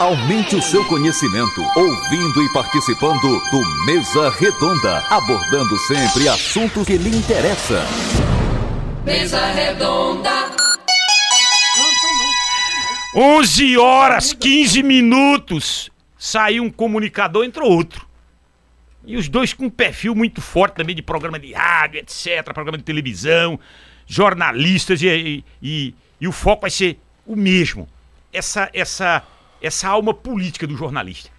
Aumente o seu conhecimento ouvindo e participando do Mesa Redonda, abordando sempre assuntos que lhe interessam. Mesa Redonda. 11 horas 15 minutos. Saiu um comunicador, entrou outro. E os dois com um perfil muito forte também de programa de rádio, etc., programa de televisão, jornalistas, e, e, e o foco vai ser o mesmo. Essa, essa, essa alma política do jornalista.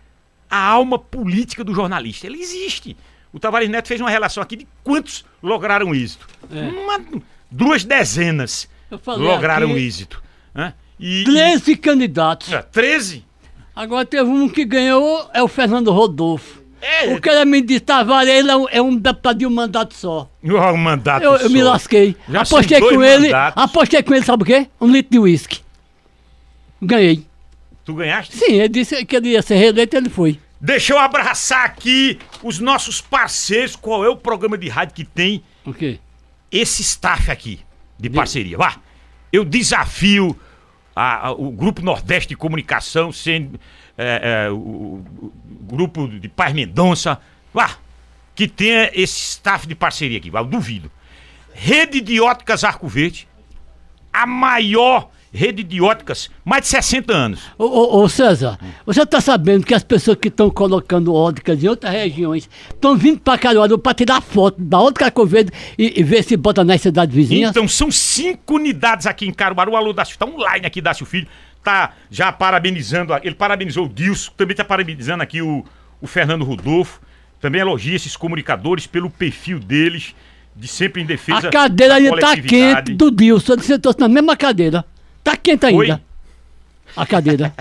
A alma política do jornalista. Ela existe. O Tavares Neto fez uma relação aqui de quantos lograram êxito. Uma- duas dezenas lograram aqui- êxito. né? E, 13 candidatos. e, 13? Agora teve um que ganhou, é o Fernando Rodolfo. É, O cara me disse, Tavares, ele é um, é um deputado de um mandato só. o mandato Eu, eu me só. lasquei. Já apostei com ele, mandatos. apostei com ele, sabe o quê? Um litro de uísque. Ganhei. Tu ganhaste? Sim, ele disse que ele ia ser reeleito, ele foi. Deixa eu abraçar aqui os nossos parceiros. Qual é o programa de rádio que tem O quê? esse staff aqui de parceria? Vá! Eu desafio a- a- o Grupo Nordeste de Comunicação, sendo, é, é, o, o- o Grupo de Paz Mendonça, vá! Que tenha esse staff de parceria aqui, vá, eu duvido. Rede de Óticas Arco Verde, a maior rede de óticas, mais de 60 anos. Ô, ô, ô, César, você tá sabendo que as pessoas que estão colocando óticas em outras regiões estão vindo pra Caruaru pra tirar foto da ótica Covid e, e ver se bota nas cidades vizinhas? Então são cinco unidades aqui em Caruaru. O alô Dácio tá online aqui, Dácio Filho. Tá já parabenizando, ele parabenizou o Dilson, também tá parabenizando aqui o, o Fernando Rodolfo. Também elogia esses comunicadores pelo perfil deles, de sempre em defesa A cadeira da ainda tá quente do Dilson, ele sentou na mesma cadeira. Tá quente ainda. Oi? A cadeira.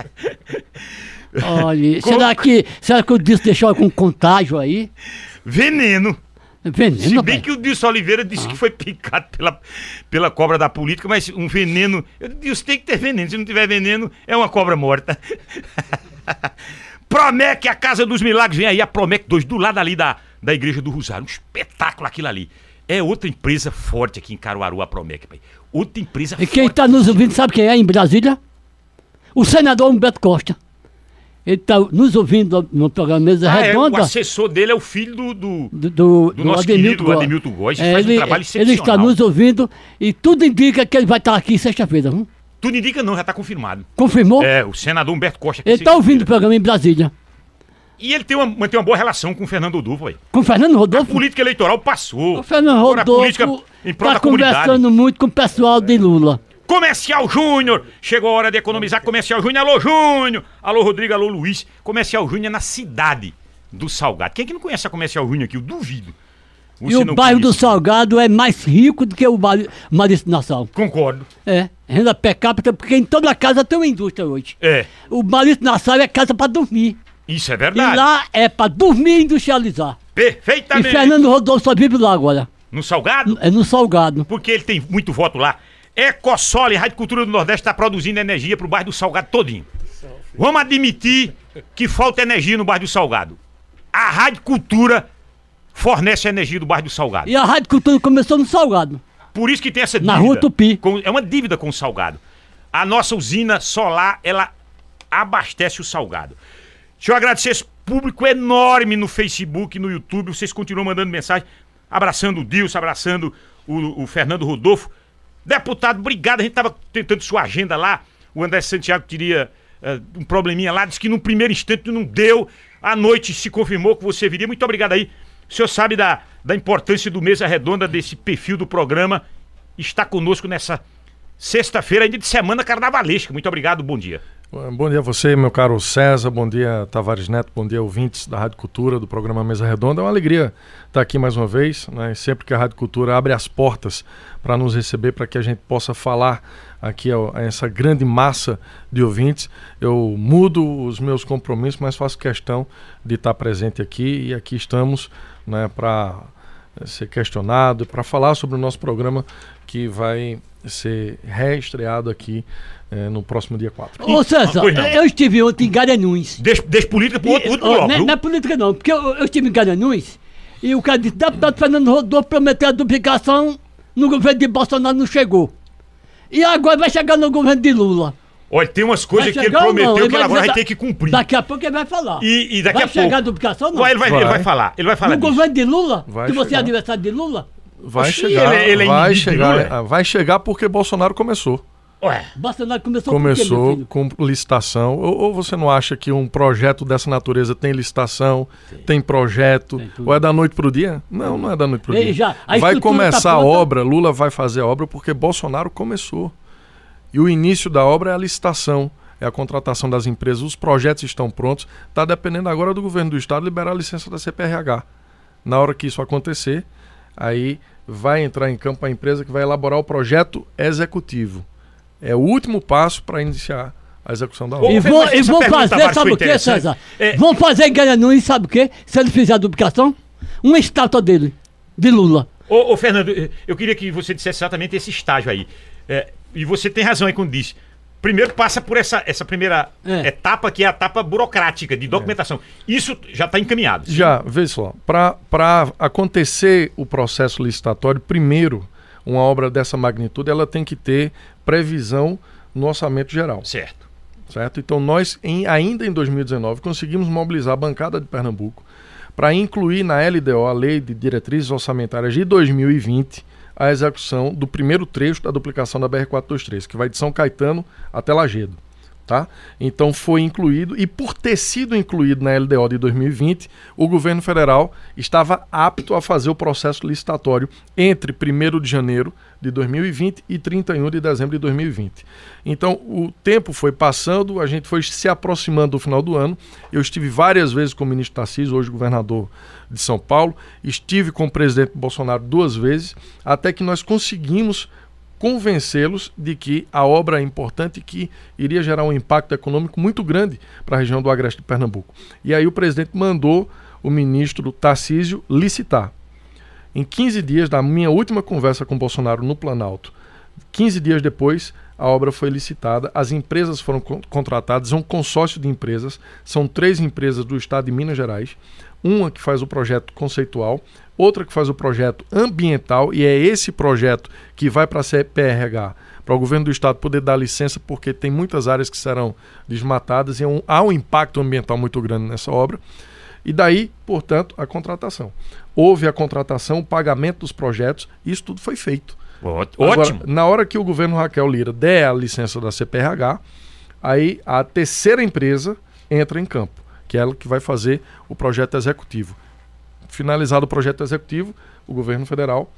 Olha, Como- será que, será que o Dilson deixou algum contágio aí? Veneno. Veneno, Se bem rapaz. que o Dilson Oliveira Ah. disse que foi picado pela, pela cobra da política, mas um veneno. Eu disse, tem que ter veneno. Se não tiver veneno, é uma cobra morta. Promec, a Casa dos Milagres, vem aí a Promec 2, do lado ali da, da Igreja do Rosário. Um espetáculo aquilo ali. É outra empresa forte aqui em Caruaru, a Promec, pai. Outra empresa E quem está nos ouvindo, sabe quem é em Brasília? O senador Humberto Costa. Ele está nos ouvindo no programa Mesa Ah, é, o Redonda. assessor dele é o filho do. do- do, do, do nosso querido Góes. Ademilton Góes, que É, faz um ele, trabalho ele está excepcional. nos ouvindo e tudo indica que ele vai estar aqui sexta-feira. hum? Tudo indica não, já tá confirmado. Confirmou? É, o senador Humberto Costa. ele está ouvindo o programa em Brasília. E ele tem uma, mantém uma boa relação com o Fernando Rodolfo, aí. Com o Fernando A Rodolfo. política eleitoral passou. O Fernando a Rodolfo está comunidade. conversando muito com o pessoal de Lula. Comercial Júnior! Chegou a hora de economizar. Comercial Júnior, alô Júnior! Alô Rodrigo, alô Luiz. Comercial Júnior é na cidade do Salgado. Quem é que não conhece a Comercial Júnior aqui? Eu duvido. E o bairro do conhece. Salgado é mais rico do que o bairro Marista Nassau. Concordo. É, renda per capita, porque em toda casa tem uma indústria hoje. É, O Marista Nassau é casa para dormir. Isso é E verdade. lá é para dormir e industrializar. E Perfeitamente. Fernando Rodolfo só vive lá agora. No Salgado? É no Salgado. Porque ele tem muito voto lá. Ecossol, Rádio Cultura do Nordeste, está produzindo energia pro bairro do Salgado todinho. Vamos admitir que falta energia no bairro do Salgado. A Rádio Cultura fornece a energia do bairro do Salgado. E a Rádio Cultura começou no Salgado. Por isso que tem essa Na dívida. Rua Tupi. com- é uma dívida com o Salgado. A nossa usina solar, ela abastece o Salgado. Deixa eu agradecer esse público enorme no Facebook, no YouTube. Vocês continuam mandando mensagem, abraçando o Dilson, abraçando o, o Fernando Rodolfo. Deputado, obrigado. A gente estava tentando sua agenda lá. O André Santiago queria eh, um probleminha lá, disse que no primeiro instante não deu. À noite se confirmou que você viria. Muito obrigado aí. O senhor sabe da, da importância do Mesa Redonda, desse perfil do programa. Está conosco nessa sexta-feira, ainda de semana carnavalesca. Muito obrigado, bom dia. Bom dia a você, meu caro César. Bom dia, Tavares Neto. Bom dia, ouvintes da Rádio Cultura, do programa Mesa Redonda. É uma alegria estar aqui mais uma vez. Né? Sempre que a Rádio Cultura abre as portas para nos receber, para que a gente possa falar aqui a, a essa grande massa de ouvintes, eu mudo os meus compromissos, mas faço questão de estar presente aqui. E aqui estamos né, para ser questionado, para falar sobre o nosso programa que vai ser reestreado aqui eh, no próximo dia 4. Ô César, não. eu estive ontem em Garanhuns. Deixa, deixa política pro outro, outro bloco, não, é- viu? não é política não, porque eu, eu estive em Garanhuns e o cara disse, deputado Fernando Rodolfo prometeu a duplicação no governo de Bolsonaro, não chegou. E agora vai chegar no governo de Lula. Olha, tem umas coisas Vai que ele chegar não? prometeu que ele vai agora vai ter que cumprir. Daqui a pouco ele vai falar. E, e daqui vai a pouco. chegar a duplicação não? Vai, ele, vai, ele Vai. vai falar. Ele vai falar no disso. governo de Lula? Vai que você é chegar. adversário de Lula? Vai Oxi, chegar, ele- ele é vai chegar, Lula? ah, vai chegar porque Bolsonaro começou. Ué, Bolsonaro começou quê, Começou filho? com licitação. Ou, ou você não acha que um projeto dessa natureza tem licitação, tem, projeto, Tem ou é da noite pro dia? Não, não é da noite pro Ele dia. já- vai estrutura começar tá a obra, Lula vai fazer a obra porque Bolsonaro começou. E o início da obra é a licitação, é a contratação das empresas, os projetos estão prontos. Está dependendo agora do governo do estado liberar a licença da CPRH. Na hora que isso acontecer, aí vai entrar em campo a empresa que vai elaborar o projeto executivo. É o último passo para iniciar a execução da obra. E vão, e vão fazer, sabe o que, interessante. César? É- Vão fazer em Garanhuns, sabe o que? Se ele fizer a duplicação, uma estátua dele, de Lula. Ô, ô, Fernando, eu queria que você dissesse exatamente esse estágio aí. É, e você tem razão aí quando disse. Primeiro passa por essa, essa primeira É. etapa, que é a etapa burocrática, de documentação. Isso já está encaminhado. Já, vê só, para acontecer o processo licitatório, primeiro, uma obra dessa magnitude, ela tem que ter previsão no orçamento geral, Certo. certo? Então nós, em- ainda em 2019, conseguimos mobilizar a bancada de Pernambuco para incluir na LDO, a Lei de Diretrizes Orçamentárias de 2020, a execução do primeiro trecho da duplicação da BR-423, que vai de São Caetano até Lagedo. Tá? Então foi incluído, e por ter sido incluído na LDO de 2020, o governo federal estava apto a fazer o processo licitatório entre 1 de janeiro de 2020 e 31 de dezembro de 2020. Então o tempo foi passando, a gente foi se aproximando do final do ano. Eu estive várias vezes com o ministro Tarcísio, hoje governador de São Paulo, estive com o presidente Bolsonaro duas vezes, até que nós conseguimos convencê-los de que a obra é importante e que iria gerar um impacto econômico muito grande para a região do Agreste de Pernambuco. E aí o presidente mandou o ministro Tarcísio licitar. Em 15 dias da minha última conversa com Bolsonaro no Planalto, 15 dias depois, a obra foi licitada, as empresas foram con- contratadas, é um consórcio de empresas, são três empresas do estado de Minas Gerais, uma que faz o projeto conceitual, outra que faz o projeto ambiental, e é esse projeto que vai para a CPRH, para o governo do estado poder dar licença, porque tem muitas áreas que serão desmatadas e é um- há um impacto ambiental muito grande nessa obra. E daí, portanto, a contratação. Houve a contratação, o pagamento dos projetos, isso tudo foi feito. Ó- Agora, Ótimo. na hora que o governo Raquel Lira der a licença da CPRH, aí a terceira empresa entra em campo, que é ela que vai fazer o projeto executivo. Finalizado o projeto executivo, o governo federal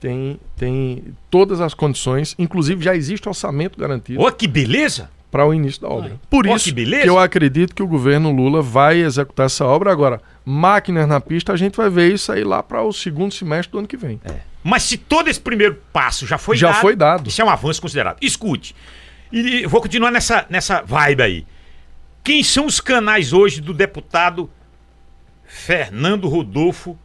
tem, tem todas as condições, inclusive já existe orçamento garantido Ó, que beleza! para o início da obra. Por Ó, isso que beleza. que eu acredito que o governo Lula vai executar essa obra agora. Máquinas na pista, a gente vai ver isso aí lá para o segundo semestre do ano que vem. Mas se todo esse primeiro passo já foi Já dado. foi dado. Isso é um avanço considerável. Escute. E vou continuar nessa, nessa vibe aí. Quem são os canais hoje do deputado Fernando Rodolfo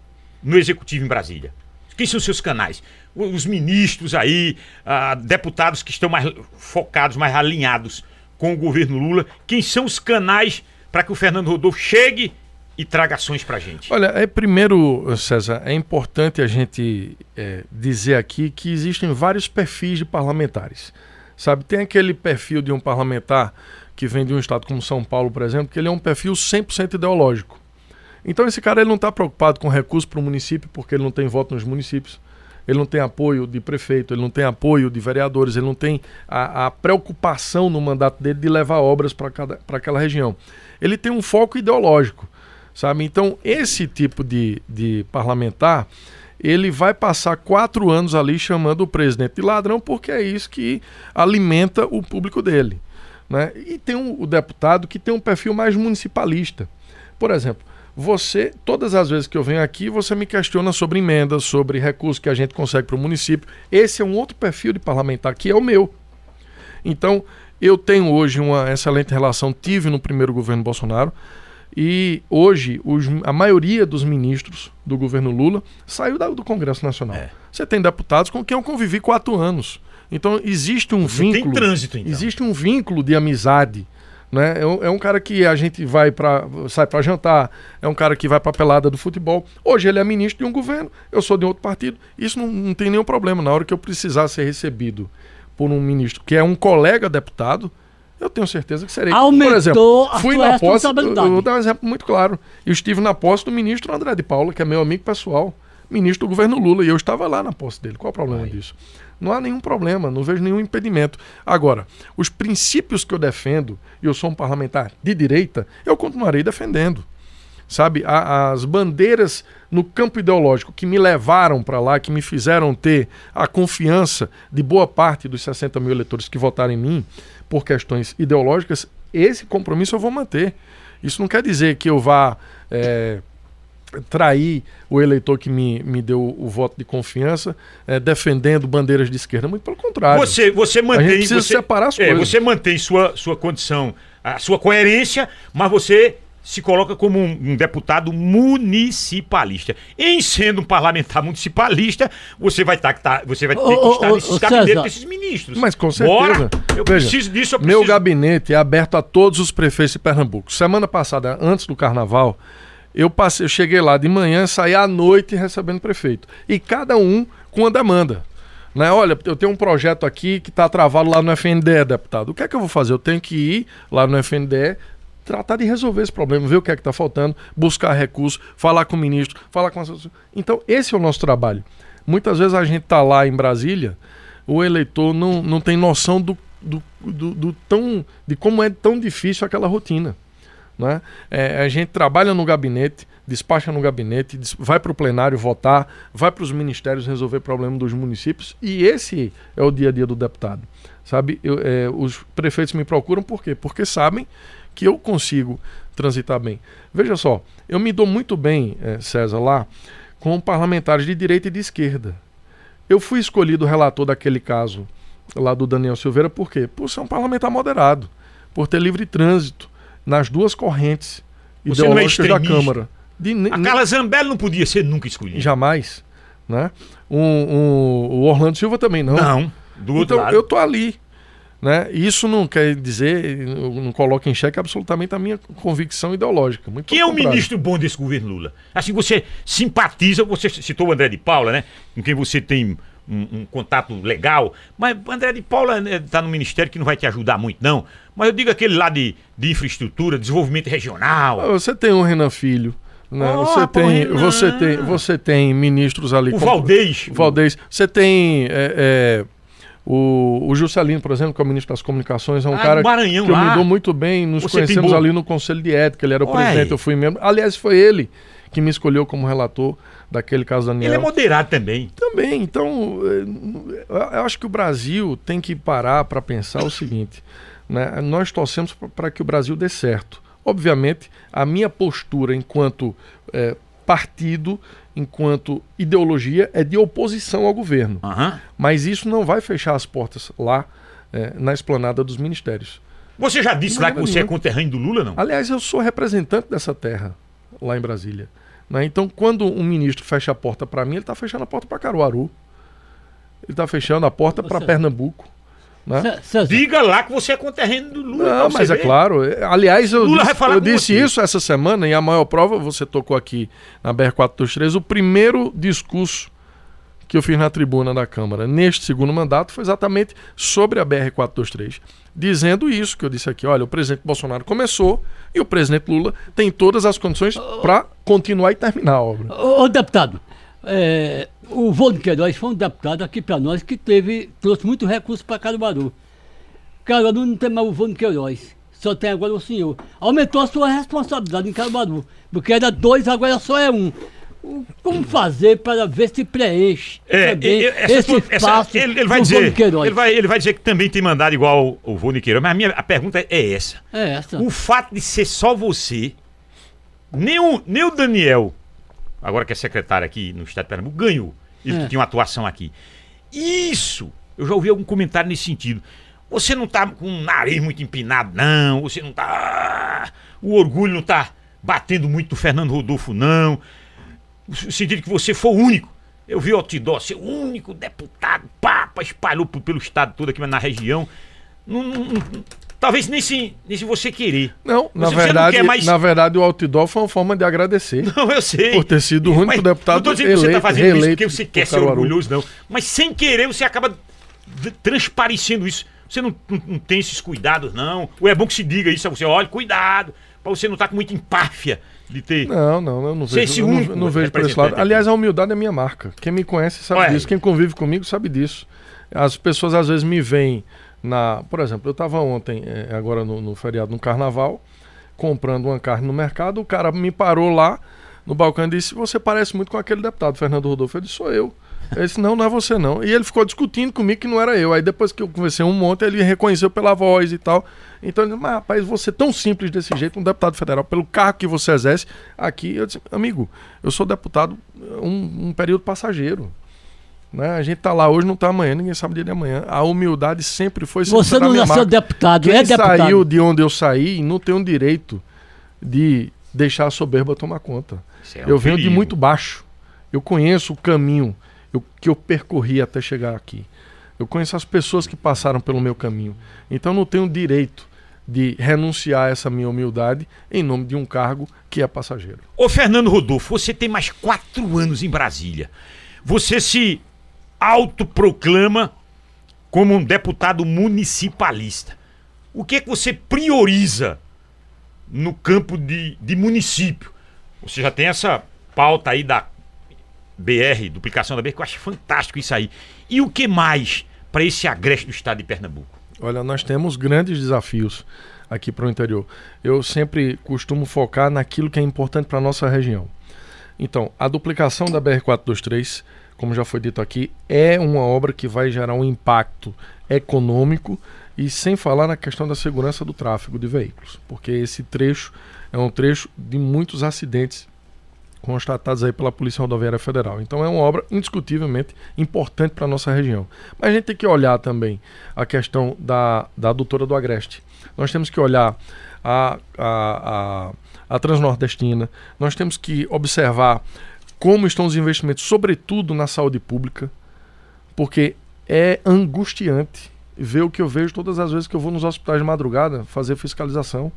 no Executivo em Brasília? Quem são os seus canais? Os ministros aí, ah, deputados que estão mais focados, mais alinhados com o governo Lula. Quem são os canais para que o Fernando Rodolfo chegue e traga ações pra gente? Olha, é primeiro, César, é importante a gente é, dizer aqui que existem vários perfis de parlamentares. Sabe, tem aquele perfil de um parlamentar que vem de um estado como São Paulo, por exemplo, que ele é um perfil 100% ideológico. Então esse cara ele não está preocupado com recurso para o município, porque ele não tem voto nos municípios. Ele não tem apoio de prefeito, ele não tem apoio de vereadores, ele não tem a, a preocupação no mandato dele de levar obras para aquela região. Ele tem um foco ideológico, sabe? Então, esse tipo de, de parlamentar, ele vai passar quatro anos ali chamando o presidente de ladrão, porque é isso que alimenta o público dele. Né? E tem um, o deputado que tem um perfil mais municipalista. Por exemplo, você, todas as vezes que eu venho aqui, você me questiona sobre emendas, sobre recursos que a gente consegue para o município. Esse é um outro perfil de parlamentar, que é o meu. Então, eu tenho hoje uma excelente relação, tive no primeiro governo Bolsonaro, e hoje os, a maioria dos ministros do governo Lula saiu da- do Congresso Nacional. É. Você tem deputados com quem eu convivi quatro anos. Então, existe um Você tem vínculo. trânsito, então. Existe um vínculo de amizade. Né? É, um, é um cara que a gente vai para sai para jantar, é um cara que vai para pelada do futebol. Hoje ele é ministro de um governo, eu sou de outro partido. Isso não, não tem nenhum problema. Na hora que eu precisar ser recebido por um ministro que é um colega deputado, eu tenho certeza que serei. Aumentou a sua na posse, eu vou dar um exemplo muito claro. Eu estive na posse do ministro André de Paula, que é meu amigo pessoal, ministro do governo Lula, e eu estava lá na posse dele. Qual é o problema disso? Não há nenhum problema, não vejo nenhum impedimento. Agora, os princípios que eu defendo, e eu sou um parlamentar de direita, eu continuarei defendendo sabe? A- as bandeiras no campo ideológico que me levaram para lá, que me fizeram ter a confiança de boa parte dos 60 mil eleitores que votaram em mim por questões ideológicas, esse compromisso eu vou manter. Isso não quer dizer que eu vá é, trair o eleitor que me, me deu o voto de confiança é, defendendo bandeiras de esquerda. Muito pelo contrário. Você, você mantém. gente precisa você, separar as é, coisas. Você mantém sua, sua condição, a sua coerência, mas você se coloca como um, um deputado municipalista. Em sendo um parlamentar municipalista, você vai, tá, tá- você vai ter Ô, que estar ô, nesses ô, gabinetes César. desses ministros. Mas com certeza. Bora! Eu Veja, preciso disso, eu Meu preciso. gabinete é aberto a todos os prefeitos de Pernambuco. Semana passada, antes do carnaval, eu passei, eu cheguei lá de manhã, saí à noite recebendo prefeito. E cada um com uma demanda. Né? Olha, eu tenho um projeto aqui que está travado lá no FNDE, deputado. O que é que eu vou fazer? Eu tenho que ir lá no FNDE, tratar de resolver esse problema, ver o que é que está faltando, buscar recursos, falar com o ministro, falar com a... Então, esse é o nosso trabalho. Muitas vezes a gente está lá em Brasília, o eleitor não, não tem noção do, do, do, do tão, de como é tão difícil aquela rotina. Né? É, a gente trabalha no gabinete, despacha no gabinete, vai para o plenário votar, vai para os ministérios resolver problema dos municípios e esse é o dia a dia do deputado. Sabe, Eu, é, os prefeitos me procuram por quê? Porque sabem que eu consigo transitar bem. Veja só, eu me dou muito bem, eh, César, lá com parlamentares de direita e de esquerda. Eu fui escolhido relator daquele caso lá do Daniel Silveira por quê? Por ser um parlamentar moderado, por ter livre trânsito nas duas correntes Você é ideológicas da extremista? Câmara. De, A Carla Zambelli não podia ser nunca escolhida. Jamais. Né? Um, um- o Orlando Silva também não. Não, do outro Então lado. eu tô ali. Né? Isso não quer dizer, não coloca em xeque absolutamente a minha convicção ideológica. Muito Quem é o ministro bom desse governo Lula? Assim, você simpatiza, você citou o André de Paula, né? Com quem você tem um, um contato legal. Mas o André de Paula está no ministério que não vai te ajudar muito, não. Mas eu digo aquele lá de, de infraestrutura, desenvolvimento regional. Ah, Você tem o Renan Filho. Né? Oh, você, tem, Renan. você, tem, você tem ministros ali. O como- Valdez. O Valdez. Você tem é, é, o, o Juscelino, por exemplo, que é o ministro das Comunicações, é um Ah, cara Maranhão que eu lá. me dou muito bem. Nos Você conhecemos ali no Conselho de Ética. Ele era o Ué. presidente, eu fui membro. Aliás, foi ele que me escolheu como relator daquele caso Daniel. Ele é moderado também. Também, então, eh, eu eu acho que o Brasil tem que parar para pensar o seguinte: né? nós torcemos para que o Brasil dê certo. Obviamente, a minha postura enquanto eh, partido, enquanto ideologia, é de oposição ao governo. Aham. Mas isso não vai fechar as portas lá eh, na esplanada dos ministérios. Você já disse Não, lá que não, você é não. conterrâneo do Lula, não? Aliás, eu sou representante dessa terra lá em Brasília. né? Então, quando um ministro fecha a porta para mim, ele está fechando a porta para Caruaru. Ele está fechando a porta para Pernambuco. Né? Cé- César, Diga lá que você é conterrâneo do Lula. Não, mas é ver. claro. é- Aliás, eu Lula disse, eu disse isso essa semana e a maior prova, você tocou aqui na BR-423, o primeiro discurso que eu fiz na tribuna da Câmara neste segundo mandato foi exatamente sobre a BR-423. Dizendo isso que eu disse aqui, olha, o presidente Bolsonaro começou e o presidente Lula tem todas as condições para continuar e terminar a obra. Ô, ô, deputado, é, o Vô de Queiroz foi um deputado aqui para nós que teve, trouxe muito recurso para Caruaru. Caruaru não tem mais o Vô de Queiroz, só tem agora o senhor. Aumentou a sua responsabilidade em Caruaru, porque era dois, agora só é um. Como fazer para ver se preenche É, também e- essa esse sua- essa- espaço ele, ele vai dizer, Queiroz? ele vai, ele vai dizer que também tem mandado igual o, Vô Niqueiro, mas a minha a pergunta é essa. É essa. O fato de ser só você, nem o, nem o Daniel, agora que é secretário aqui no estado de Pernambuco, ganhou. Ele É. que tinha uma atuação aqui. Isso, eu já ouvi algum comentário nesse sentido. Você não tá com o nariz muito empinado, não. Você não tá. O orgulho não tá batendo muito no Fernando Rodolfo, não. No sentido que você foi o único. Eu vi o Outdoor ser o único deputado, papa, espalhou pelo estado todo aqui, mas na região. Não- não- não- talvez nem se, nem se você querer. Não, na Você- não verdade, quer mais- na verdade, o outdoor foi uma forma de agradecer. Não, eu sei. Por ter sido o único Mas deputado Não tô dizendo que você eleito- tá fazendo isso porque você quer ser orgulhoso, não. Mas sem querer você acaba transparecendo isso. Você não, não, não tem esses cuidados, não? Ou é bom que se diga isso a você, olha, cuidado, pra você não estar com muita empáfia de ter. Não, não, eu não é vejo, esse eu não- único não, vejo por esse lado. Aliás, a humildade é minha marca. Quem me conhece sabe aí. disso. Quem convive comigo sabe disso. As pessoas às vezes me veem na. Por exemplo, eu estava ontem, eh, agora no, no feriado, no carnaval, comprando uma carne no mercado. O cara me parou lá no balcão e disse: Você parece muito com aquele deputado, Fernando Rodolfo. Eu disse: Sou eu. Eu disse: Não, não é você não. E ele ficou discutindo comigo que não era eu. Aí depois que eu conversei um monte, ele reconheceu pela voz e tal. Então ele disse: Mas rapaz, você é tão simples desse jeito, um deputado federal, pelo cargo que você exerce aqui. Eu disse: Amigo, eu sou deputado um, um período passageiro. Né? A gente tá lá hoje, não tá amanhã, ninguém sabe o dia de amanhã. A humildade sempre foi sempre Você não nasceu marca. deputado, Quem é deputado. saiu de onde eu saí não tem o direito de deixar a soberba tomar conta. É um eu venho de perigo. muito baixo. Eu conheço o caminho eu- que eu percorri até chegar aqui. Eu conheço as pessoas que passaram pelo meu caminho. Então não tenho direito de renunciar a essa minha humildade em nome de um cargo que é passageiro. Ô Fernando Rodolfo, você tem mais quatro anos em Brasília. Você se autoproclama como um deputado municipalista. O que é que você prioriza no campo de, de município? Você já tem essa pauta aí da BR, duplicação da BR, que eu acho fantástico isso aí. E o que mais para esse agreste do estado de Pernambuco? Olha, nós temos grandes desafios aqui para o interior. Eu sempre costumo focar naquilo que é importante para a nossa região. Então, a duplicação da BR-423, como já foi dito aqui, é uma obra que vai gerar um impacto econômico e sem falar na questão da segurança do tráfego de veículos, porque esse trecho é um trecho de muitos acidentes constatados aí pela Polícia Rodoviária Federal. Então é uma obra indiscutivelmente importante para a nossa região. Mas a gente tem que olhar também a questão da, da adutora do Agreste. Nós temos que olhar a, a, a, a Transnordestina, nós temos que observar como estão os investimentos, sobretudo na saúde pública, porque é angustiante ver o que eu vejo todas as vezes que eu vou nos hospitais de madrugada fazer fiscalização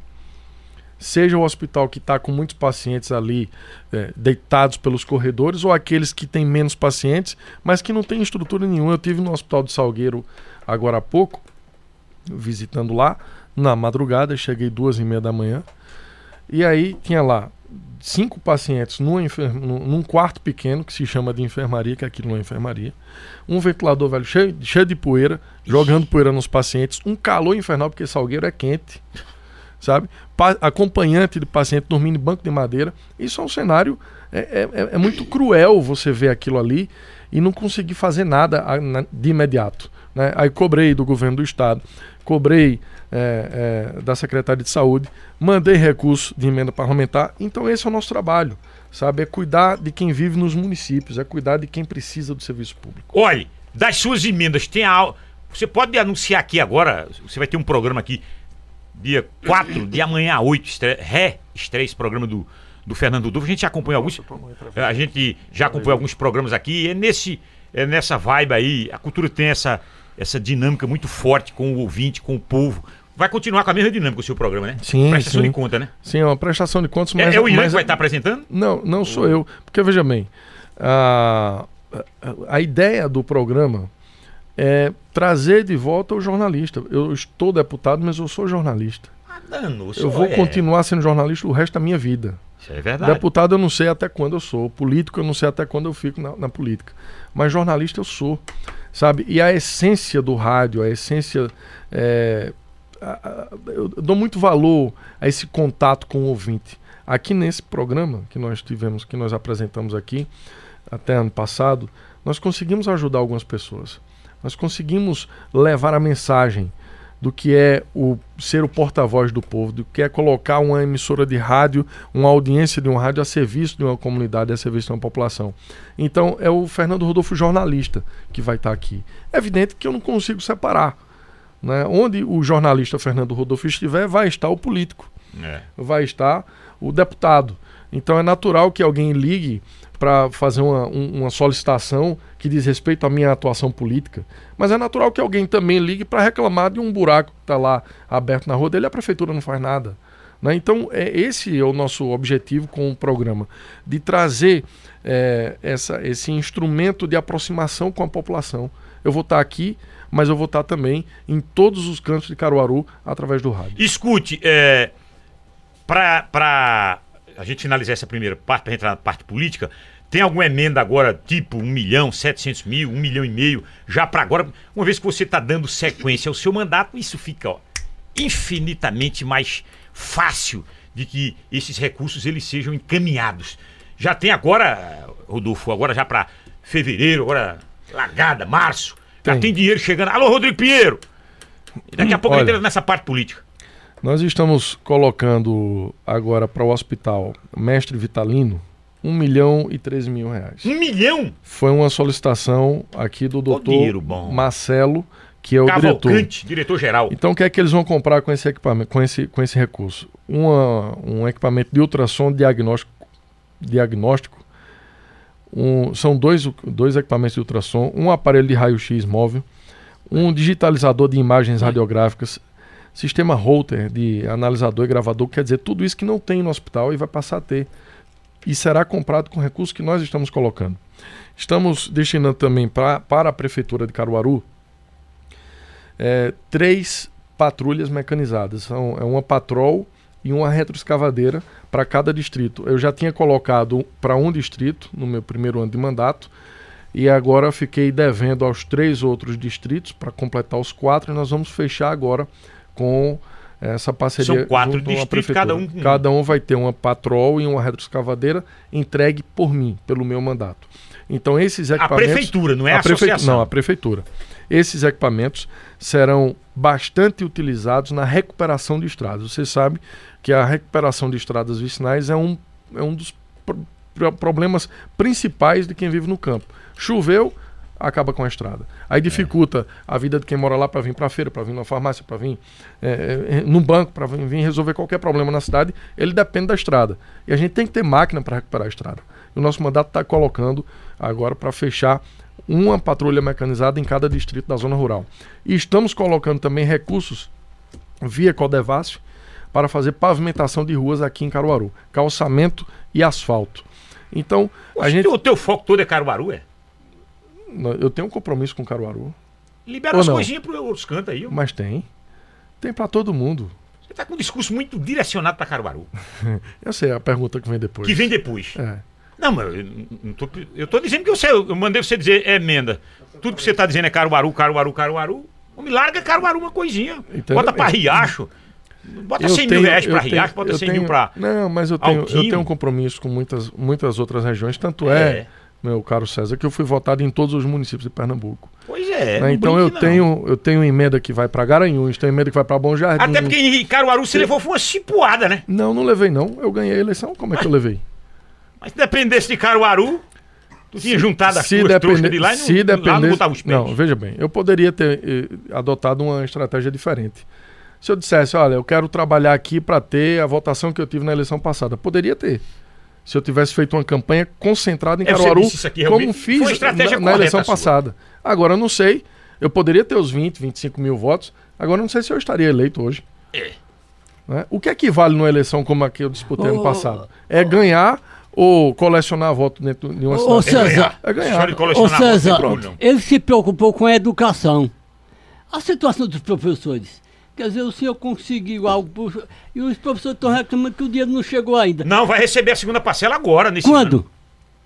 seja o hospital que está com muitos pacientes ali é, deitados pelos corredores ou aqueles que têm menos pacientes, mas que não tem estrutura nenhuma. Eu tive no hospital de Salgueiro agora há pouco, visitando lá, na madrugada, cheguei duas e meia da manhã, e aí tinha lá cinco pacientes numa enfer- num quarto pequeno que se chama de enfermaria, que aquilo não é enfermaria, um ventilador velho cheio, cheio de poeira, jogando poeira nos pacientes, um calor infernal porque Salgueiro é quente sabe? Pa- acompanhante de paciente dormindo em banco de madeira. Isso é um cenário é, é- é muito cruel você ver aquilo ali e não conseguir fazer nada de imediato. Né? Aí cobrei do governo do estado, cobrei é, é, da Secretaria de Saúde, mandei recurso de emenda parlamentar. Então esse é o nosso trabalho, sabe? É cuidar de quem vive nos municípios, é cuidar de quem precisa do serviço público. Olhe, das suas emendas, tem a. Você pode anunciar aqui agora, você vai ter um programa aqui, dia 4 de amanhã a 8, estre... ré-estreia esse programa do, do Fernando Dufo. A gente já acompanha alguns. A gente já acompanha alguns programas aqui. É, nesse, é nessa vibe aí. A cultura tem essa, essa dinâmica muito forte com o ouvinte, com o povo. Vai continuar com a mesma dinâmica o seu programa, né? Sim, Prestação sim. de conta, né? Sim, é uma prestação de contas, É, mas é o Irã mas que vai estar apresentando? Não, não sou eu. Porque veja bem, a, a, ideia do programa é trazer de volta o jornalista. Eu estou deputado, mas eu sou jornalista. Ah, dano, Eu vou continuar sendo jornalista o resto da minha vida. Isso é verdade. Deputado eu não sei até quando eu sou. Político eu não sei até quando eu fico na, na política. Mas jornalista eu sou. Sabe? E a essência do rádio, a essência. é, a- a- eu dou muito valor a esse contato com o ouvinte. Aqui nesse programa que nós tivemos, que nós apresentamos aqui, até ano passado, nós conseguimos ajudar algumas pessoas. Nós conseguimos levar a mensagem do que é o ser o porta-voz do povo, do que é colocar uma emissora de rádio, uma audiência de um rádio a serviço de uma comunidade, a serviço de uma população. Então é o Fernando Rodolfo jornalista que vai estar aqui. É evidente que eu não consigo separar. Né? Onde o jornalista Fernando Rodolfo estiver, vai estar o político É. vai estar o deputado. Então é natural que alguém ligue para fazer uma, um- uma solicitação que diz respeito à minha atuação política. Mas é natural que alguém também ligue para reclamar de um buraco que está lá aberto na rua dele e a prefeitura não faz nada. né? Então, é, esse é o nosso objetivo com o programa, de trazer é, essa, esse instrumento de aproximação com a população. eu vou estar aqui, mas eu vou estar também em todos os cantos de Caruaru através do rádio. Escute, é, para a gente finalizar essa primeira parte, para entrar na parte política, tem alguma emenda agora, tipo 1 milhão, 700 mil, 1 milhão e meio, já para agora? Uma vez que você está dando sequência ao seu mandato, isso fica ó, infinitamente mais fácil de que esses recursos eles sejam encaminhados. Já tem agora, Rodolfo, agora já para fevereiro, agora largada, março, já Tem. tem dinheiro chegando. Alô, Rodrigo Pinheiro! Daqui a pouco a gente Olha. entra nessa parte política. Nós estamos colocando agora para o hospital Mestre Vitalino 1 milhão e 13 mil reais. Um milhão? Foi uma solicitação aqui do doutor. Marcelo, que é o diretor. Cavalcante, diretor-geral. Então o que é que eles vão comprar com esse equipamento, com esse, com esse recurso? Uma- um equipamento de ultrassom diagnóstico, diagnóstico um- são dois, dois equipamentos de ultrassom, um aparelho de raio-x móvel, um digitalizador de imagens radiográficas, sistema Holter de analisador e gravador, quer dizer, tudo isso que não tem no hospital e vai passar a ter. E será comprado com recursos que nós estamos colocando. Estamos destinando também pra, para a Prefeitura de Caruaru é, três patrulhas mecanizadas. São, é uma patrol e uma retroescavadeira para cada distrito. Eu já tinha colocado para um distrito no meu primeiro ano de mandato e agora fiquei devendo aos três outros distritos para completar os quatro e nós vamos fechar agora com essa parceria. São quatro distritos, cada um. Cada um vai ter uma patrol e uma retroescavadeira entregue por mim, pelo meu mandato. Então esses A equipamentos... prefeitura, não é a, prefe- associação. Não, a prefeitura. Esses equipamentos serão bastante utilizados na recuperação de estradas. Você sabe que a recuperação de estradas vicinais é um, é um dos pro- pro- problemas principais de quem vive no campo. Choveu, acaba com a estrada. Aí dificulta a vida de quem mora lá para vir para a feira, para vir na farmácia, para vir é, é, num banco, para vir, resolver qualquer problema na cidade. Ele depende da estrada. E a gente tem que ter máquina para recuperar a estrada. E o nosso mandato está colocando agora para fechar uma patrulha mecanizada em cada distrito da zona rural. E estamos colocando também recursos via Codevasf para fazer pavimentação de ruas aqui em Caruaru, calçamento e asfalto. Então, a gente, O teu foco todo é Caruaru, é? Eu tenho um compromisso com Caruaru, Libera Ou as não? coisinhas para outros cantos aí. ó. mas tem. Tem para todo mundo. Você tá com um discurso muito direcionado para Caruaru. Eu sei a pergunta que vem depois. Que vem depois. É. Não, mas eu, não tô, eu tô dizendo que você, eu mandei você dizer é emenda. Tudo que você tá dizendo é Caruaru, Caruaru, Caruaru. Me larga Caruaru uma coisinha. Entendo bota bem. Riacho. Bota Eu 100 mil tenho- reais pra eu tenho- Riacho, bota eu 100 mil tenho- pra. Não, mas eu tenho, eu tenho um compromisso com muitas, muitas outras regiões. Tanto é, É. meu caro César, que eu fui votado em todos os municípios de Pernambuco. Pois é. né? Então eu não. tenho, eu tenho emenda que vai para Garanhuns, tenho emenda que vai para Bom Jardim. Até porque em Caruaru você levou foi uma chipuada, né? Não, não levei não. Eu ganhei a eleição. Como é que eu levei? Mas se dependesse de Caruaru, tu tinha juntado as se tuas depender, de lá e não, se lá não dependesse, botava os pés. não, veja bem, eu poderia ter eh, adotado uma estratégia diferente. Se eu dissesse, olha, eu quero trabalhar aqui para ter a votação que eu tive na eleição passada, poderia ter. Se eu tivesse feito uma campanha concentrada em É, Caruaru, aqui, como fiz na, na eleição passada. Agora eu não sei, eu poderia ter os 20, 25 mil votos, agora eu não sei se eu estaria eleito hoje. É. Né? O que equivale numa eleição como a que eu disputei ano Ô, passado? É ganhar ou colecionar voto dentro de uma Ô, ô, cidade? César. É ganhar. Ô votos, César, problema. ele se preocupou com a educação. A situação dos professores. Quer dizer, o senhor conseguiu algo pro- e os professores estão reclamando que o dinheiro não chegou ainda. Não, vai receber a segunda parcela agora, nesse Quando? ano.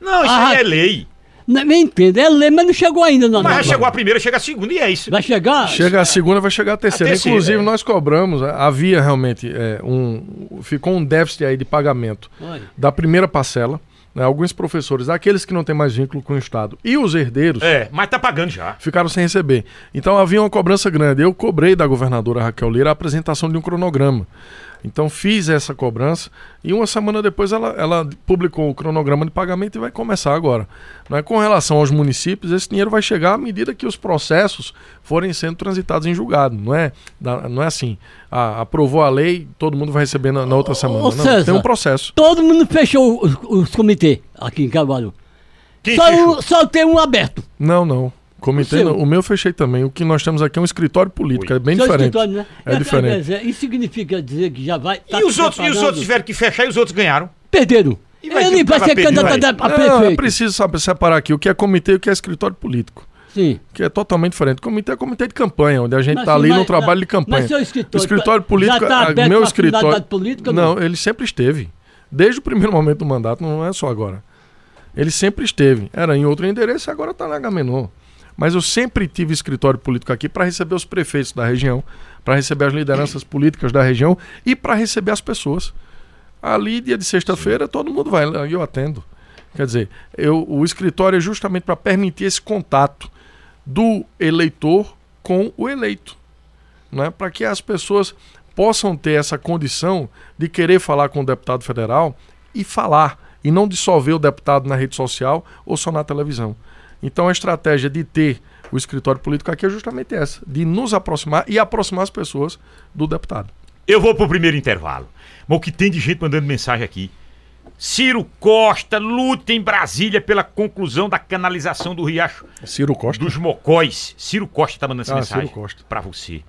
Não, isso Ah, aí é lei. Não, me entendo, é lei, mas não chegou ainda. Não, Mas não, já chegou a primeira, chega a segunda e é isso. Vai chegar? Chega a segunda, vai chegar a terceira. A terceira, Inclusive, é. nós cobramos, é, havia realmente é, um. Ficou um déficit aí de pagamento Olha. da primeira parcela. Né, alguns professores, aqueles que não têm mais vínculo com o Estado e os herdeiros, É, mas tá pagando já. ficaram sem receber. Então havia uma cobrança grande. Eu cobrei da governadora Raquel Lira a apresentação de um cronograma. Então fiz essa cobrança e uma semana depois ela, ela publicou o cronograma de pagamento e vai começar agora. Não é? Com relação aos municípios, esse dinheiro vai chegar à medida que os processos forem sendo transitados em julgado. Não é, não é assim. Ah, aprovou a lei, todo mundo vai receber na, na outra semana. ô, não, César, tem um processo. Todo mundo fechou os, os comitês aqui em. Quem Só, um- só tem um aberto. Não, não. Comitê, O seu? o meu eu fechei também. O que nós temos aqui é um escritório político, Oi. é bem Só diferente. escritório, né? É diferente. quer dizer, Isso significa dizer que já vai. tá E os outros, e os outros tiveram que fechar e os outros ganharam. Perderam. E vai Ele que vai ser perder, candidato vai. a Não, é prefeito. preciso saber separar aqui o que é comitê e o que é escritório político. Sim. que é totalmente diferente. Comitê é comitê de campanha, onde a gente Mas está ali no mas- trabalho de mas campanha. seu escritório o escritório tá- político, já tá a- meu escritório. política não, não? ele sempre esteve. Desde o primeiro momento do mandato, não é só agora. Ele sempre esteve. Era em outro endereço e agora está na Agamenon. Mas eu sempre tive escritório político aqui para receber os prefeitos da região, para receber as lideranças políticas da região e para receber as pessoas. Ali, dia de sexta-feira, todo mundo vai lá e eu atendo. Quer dizer, eu, o escritório é justamente para permitir esse contato do eleitor com o eleito. Né? Para que as pessoas possam ter essa condição de querer falar com o deputado federal e falar, e não dissolver o deputado na rede social ou só na televisão. Então a estratégia de ter o escritório político aqui é justamente essa, de nos aproximar e aproximar as pessoas do deputado. Eu vou pro primeiro intervalo. Mas o que tem de gente mandando mensagem aqui? Ciro Costa luta em Brasília pela conclusão da canalização do Riacho Ciro Costa. dos Mocóis. Ciro Costa tá mandando essa Ah, mensagem Ciro Costa. pra você.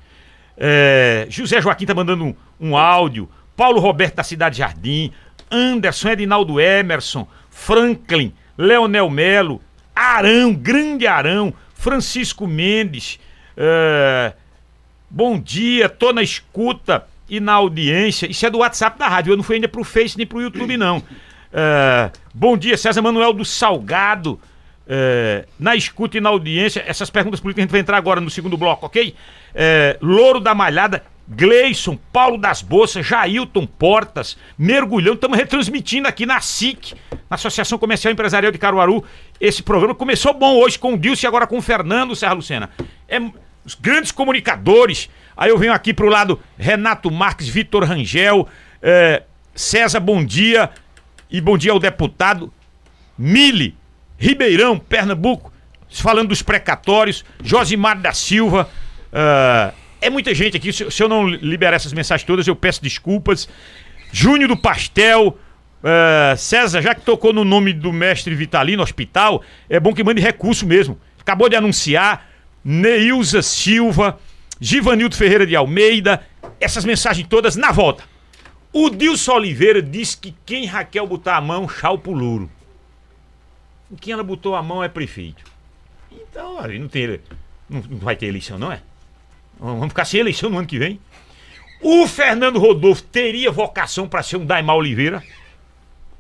É, José Joaquim tá mandando um, um áudio. Paulo Roberto da Cidade Jardim. Anderson, Edinaldo Emerson. Franklin, Leonel Melo. Arão, grande Arão. Francisco Mendes. é, Bom dia, tô na escuta e na audiência. Isso é do WhatsApp da rádio, eu não fui ainda pro Face nem pro YouTube, não. É, bom dia, César Manuel do Salgado. É, na escuta e na audiência, essas perguntas políticas a gente vai entrar agora no segundo bloco, ok? É, Louro da Malhada, Gleison, Paulo das Bolsas, Jailton Portas, Mergulhão, estamos retransmitindo aqui na SIC, na Associação Comercial e Empresarial de Caruaru. Esse programa começou bom hoje com o Dilce e agora com o Fernando Serra Lucena. É, os grandes comunicadores. Aí eu venho aqui pro lado Renato Marques, Vitor Rangel, é, César, bom dia. E bom dia ao deputado Mili, Ribeirão, Pernambuco, falando dos precatórios, Josimar da Silva. ah, é muita gente aqui. Se, se eu não liberar essas mensagens todas, eu peço desculpas. Júnior do Pastel. ah, César, já que tocou no nome do mestre Vitalino Hospital, é bom que mande recurso mesmo. Acabou de anunciar. Neilza Silva, Givanildo Ferreira de Almeida, essas mensagens todas na volta. O Dilson Oliveira disse que quem Raquel botar a mão, chau pro louro. Em quem ela botou a mão é prefeito. Então, não tem. Não, não vai ter eleição, não é? Vamos ficar sem eleição no ano que vem. O Fernando Rodolfo teria vocação para ser um Daimar Oliveira.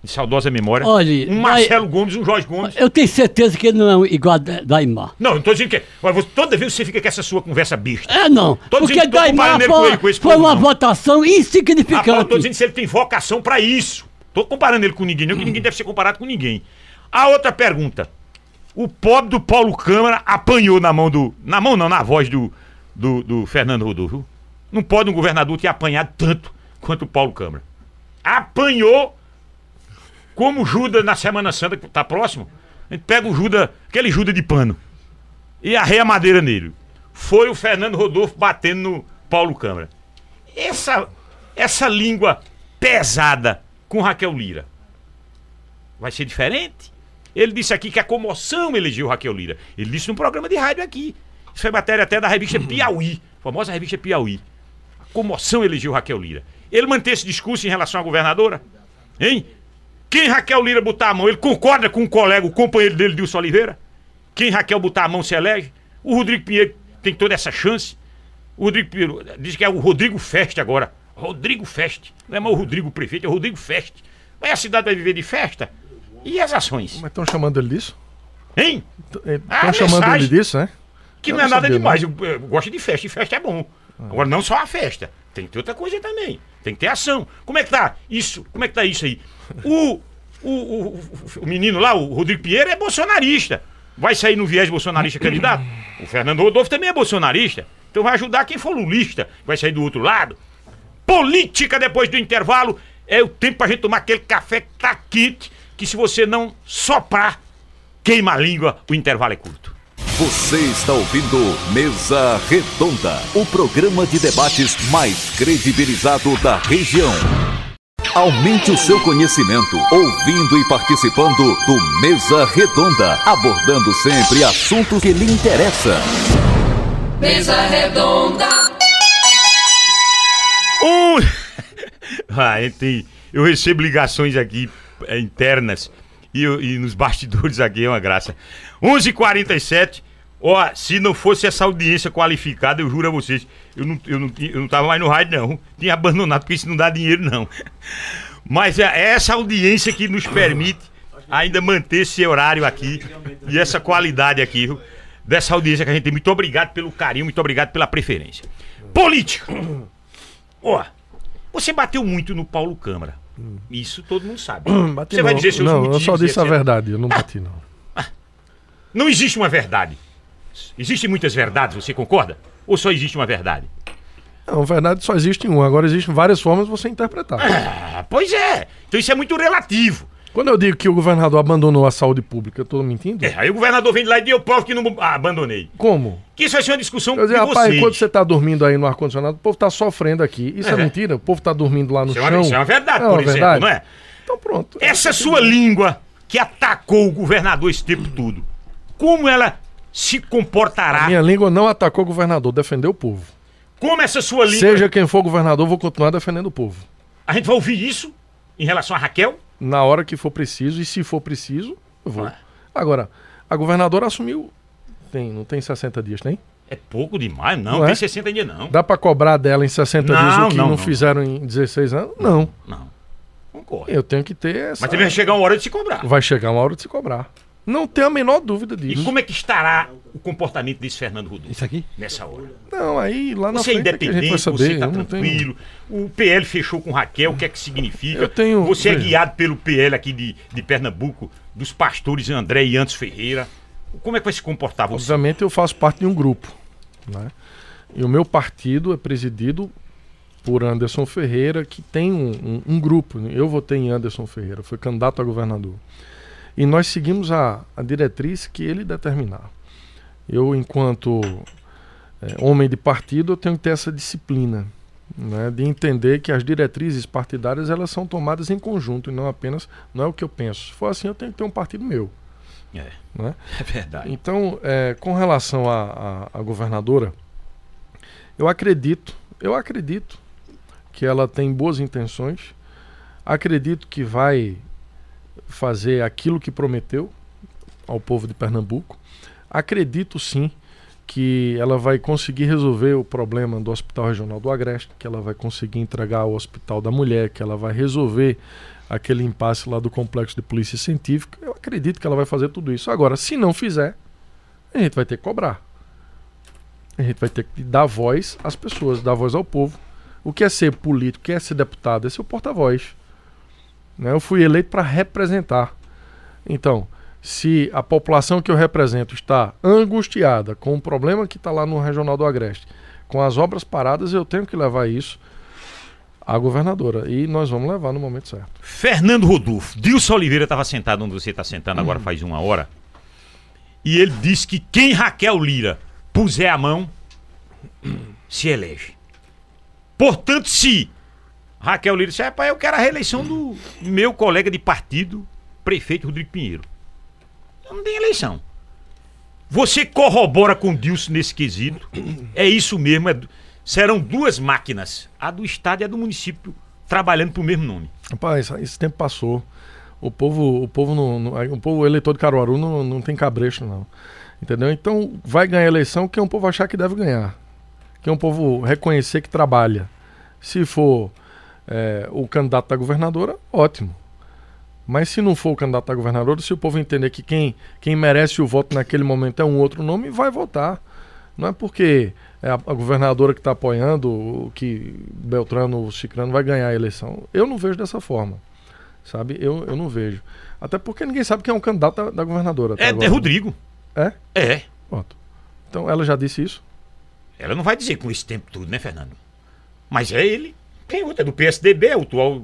De saudosa memória. Olha, um Dai- Marcelo Gomes, um Jorge Gomes. Eu tenho certeza que ele não é igual a Da- Daimar. Não, não tô dizendo que. Mas você- toda vez você fica com essa sua conversa besta. É não, Tô porque dizendo Daimar ele com foi, ele, com foi povo, uma não. votação Rapaz, eu insignificante. dizendo se ele tem vocação pra isso. Tô comparando ele com ninguém, não que ninguém deve ser comparado com ninguém. A outra pergunta. O pobre do Paulo Câmara apanhou na mão do. Na mão não, na voz do, do, do Fernando Rodolfo. Não pode um governador ter apanhado tanto quanto o Paulo Câmara. Apanhou como Judas na Semana Santa, que tá próximo. A gente pega o Judas, aquele Judas de pano, e arreia a madeira nele. Foi o Fernando Rodolfo batendo no Paulo Câmara. Essa, essa língua pesada com Raquel Lira vai ser diferente? Ele disse aqui que a comoção elegeu Raquel Lira. Ele disse num programa de rádio aqui. Isso foi matéria até da revista Piauí, famosa revista Piauí. A comoção elegeu Raquel Lira. Ele mantém esse discurso em relação à governadora? Hein? Quem Raquel Lira botar a mão, ele concorda com o colega, o companheiro dele, Dilson Oliveira? Quem Raquel botar a mão se elege? O Rodrigo Pinheiro tem toda essa chance. O Rodrigo Pinheiro diz que é o Rodrigo Feste agora. Rodrigo Feste. Não é mais o Rodrigo Prefeito, é o Rodrigo Feste. Mas a cidade vai viver de festa? E as ações? Mas estão chamando ele disso? Hein? Estão Ah, chamando mensagem. ele disso, né? Que Eu não é não nada sabia, demais. Eu, eu gosto de festa, e festa é bom. Agora, não só a festa. Tem que ter outra coisa também. Tem que ter ação. Como é que tá isso? Como é que tá isso aí? O, o, o, o- menino lá, o Rodrigo Pinheiro, é bolsonarista. Vai sair no viés bolsonarista candidato? O Fernando Rodolfo também é bolsonarista. Então vai ajudar quem for lulista. Vai sair do outro lado. Política depois do intervalo. É o tempo pra gente tomar aquele café que tá. Que se você não soprar, queima a língua, o intervalo é curto. Você está ouvindo Mesa Redonda, o programa de debates mais credibilizado da região. Aumente o seu conhecimento ouvindo e participando do Mesa Redonda, abordando sempre assuntos que lhe interessam. Mesa redonda, Um... ah, tem... Eu recebo ligações aqui é, internas e, e nos bastidores aqui é uma graça. 11:47 Ó, se não fosse essa audiência qualificada, eu juro a vocês, eu não, eu não, eu não tava mais no rádio, não. Tinha abandonado, porque isso não dá dinheiro, não. Mas é essa audiência que nos permite ainda manter esse horário aqui e essa qualidade aqui, viu? dessa audiência que a gente tem. Muito obrigado pelo carinho, muito obrigado pela preferência. Política! Ó, você bateu muito no Paulo Câmara. Isso todo mundo sabe. Bati Você vai não. dizer seus Não, eu motivos só e disse a etc. verdade, eu não bati não. Não existe uma verdade. Existem muitas verdades, você concorda? Ou só existe uma verdade? Não, verdade só existe uma. Agora existem várias formas de você interpretar. Ah, pois é. Então isso é muito relativo. Quando eu digo que o governador abandonou a saúde pública, eu tô mentindo? É, aí o governador vem de lá e diz, eu povo que não ah, abandonei. Como? Que isso vai ser uma discussão Eu dizer, de rapaz, vocês. enquanto você tá dormindo aí no ar-condicionado, o povo tá sofrendo aqui. Isso é, É. mentira? O povo tá dormindo lá no Isso é, uma, chão. isso é uma verdade, Não, por é exemplo, verdade? não é? Então pronto. Essa sua língua que atacou o governador esse tempo todo, como ela se comportará? Minha língua não atacou o governador, defendeu o povo. Como essa sua língua... Seja quem for governador, eu vou continuar defendendo o povo. A gente vai ouvir isso em relação a Raquel? Na hora que for preciso, e se for preciso, eu vou. Vai. Agora, a governadora assumiu. Tem, não tem 60 dias, tem? É pouco demais, não. Não tem é? 60 dias, não. Dá pra cobrar dela em 60 Não, dias o que não, não, não. fizeram em 16 anos? Não. Não. Concordo. Eu tenho que ter essa. Mas também vai chegar uma hora de se cobrar. Vai chegar uma hora de se cobrar. Não tenho a menor dúvida E disso. como é que estará o comportamento desse Fernando Rodolfo Isso aqui? nessa hora? Não, aí lá na Você é frente é que a gente vai independente, saber. você tá eu não tenho- tranquilo. O PL fechou com Raquel, o que é que significa? Eu tenho- Você é guiado pelo PL aqui de, de Pernambuco, dos pastores André e Antos Ferreira. Como é que vai se comportar você? Obviamente eu faço parte de um grupo. Né? E o meu partido é presidido por Anderson Ferreira, que tem um, um- um grupo. Eu votei em Anderson Ferreira, foi candidato a governador. E nós seguimos a, a diretriz que ele determinar. Eu, enquanto eh, homem de partido, eu tenho que ter essa disciplina. Né, de entender que as diretrizes partidárias elas são tomadas em conjunto e não apenas não é o que eu penso. Se for assim, eu tenho que ter um partido meu. É, Né? é verdade. Então, é, com relação à governadora, eu acredito, eu acredito que ela tem boas intenções, acredito que vai fazer aquilo que prometeu ao povo de Pernambuco, acredito sim que ela vai conseguir resolver o problema do Hospital Regional do Agreste, que ela vai conseguir entregar o Hospital da Mulher, que ela vai resolver aquele impasse lá do Complexo de Polícia Científica. Eu acredito que ela vai fazer tudo isso. Agora, se não fizer, a gente vai ter que cobrar. A gente vai ter que dar voz às pessoas, dar voz ao povo. O que é ser político, o que é ser deputado, é ser o porta-voz. Né? Eu fui eleito para representar. Então, se a população que eu represento está angustiada com o problema que está lá no Regional do Agreste, com as obras paradas, eu tenho que levar isso à governadora. E nós vamos levar no momento certo. Fernando Rodolfo, Dilson Oliveira estava sentado onde você está sentando agora faz uma hora. E ele disse que quem Raquel Lira puser a mão, se elege. Portanto, se Raquel Lira disser, rapaz, eu quero a reeleição do meu colega de partido, prefeito Rodrigo Pinheiro. Não tem eleição. Você corrobora com Dilson nesse quesito. É isso mesmo. é serão duas máquinas, a do Estado e a do município, trabalhando pro mesmo nome. Rapaz, esse tempo passou. O povo, o povo, não, não- o povo eleitor de Caruaru não, não tem cabresto, não. Entendeu? Então vai ganhar a eleição quem o povo achar que deve ganhar. Quem o povo reconhecer que trabalha. Se for é, o candidato da governadora, ótimo. Mas se não for o candidato a governador, se o povo entender que quem, quem merece o voto naquele momento é um outro nome, vai votar. Não é porque é a, a governadora que está apoiando o que Beltrano ou Cicrano vai ganhar a eleição. Eu não vejo dessa forma. Sabe? Eu, eu não vejo. Até porque ninguém sabe quem é um candidato da, da governadora. É, agora. é Rodrigo. É? É. Pronto. Então ela já disse isso. Ela não vai dizer com esse tempo tudo, né, Fernando? Mas é ele. Tem outro, é do PSDB, é o atual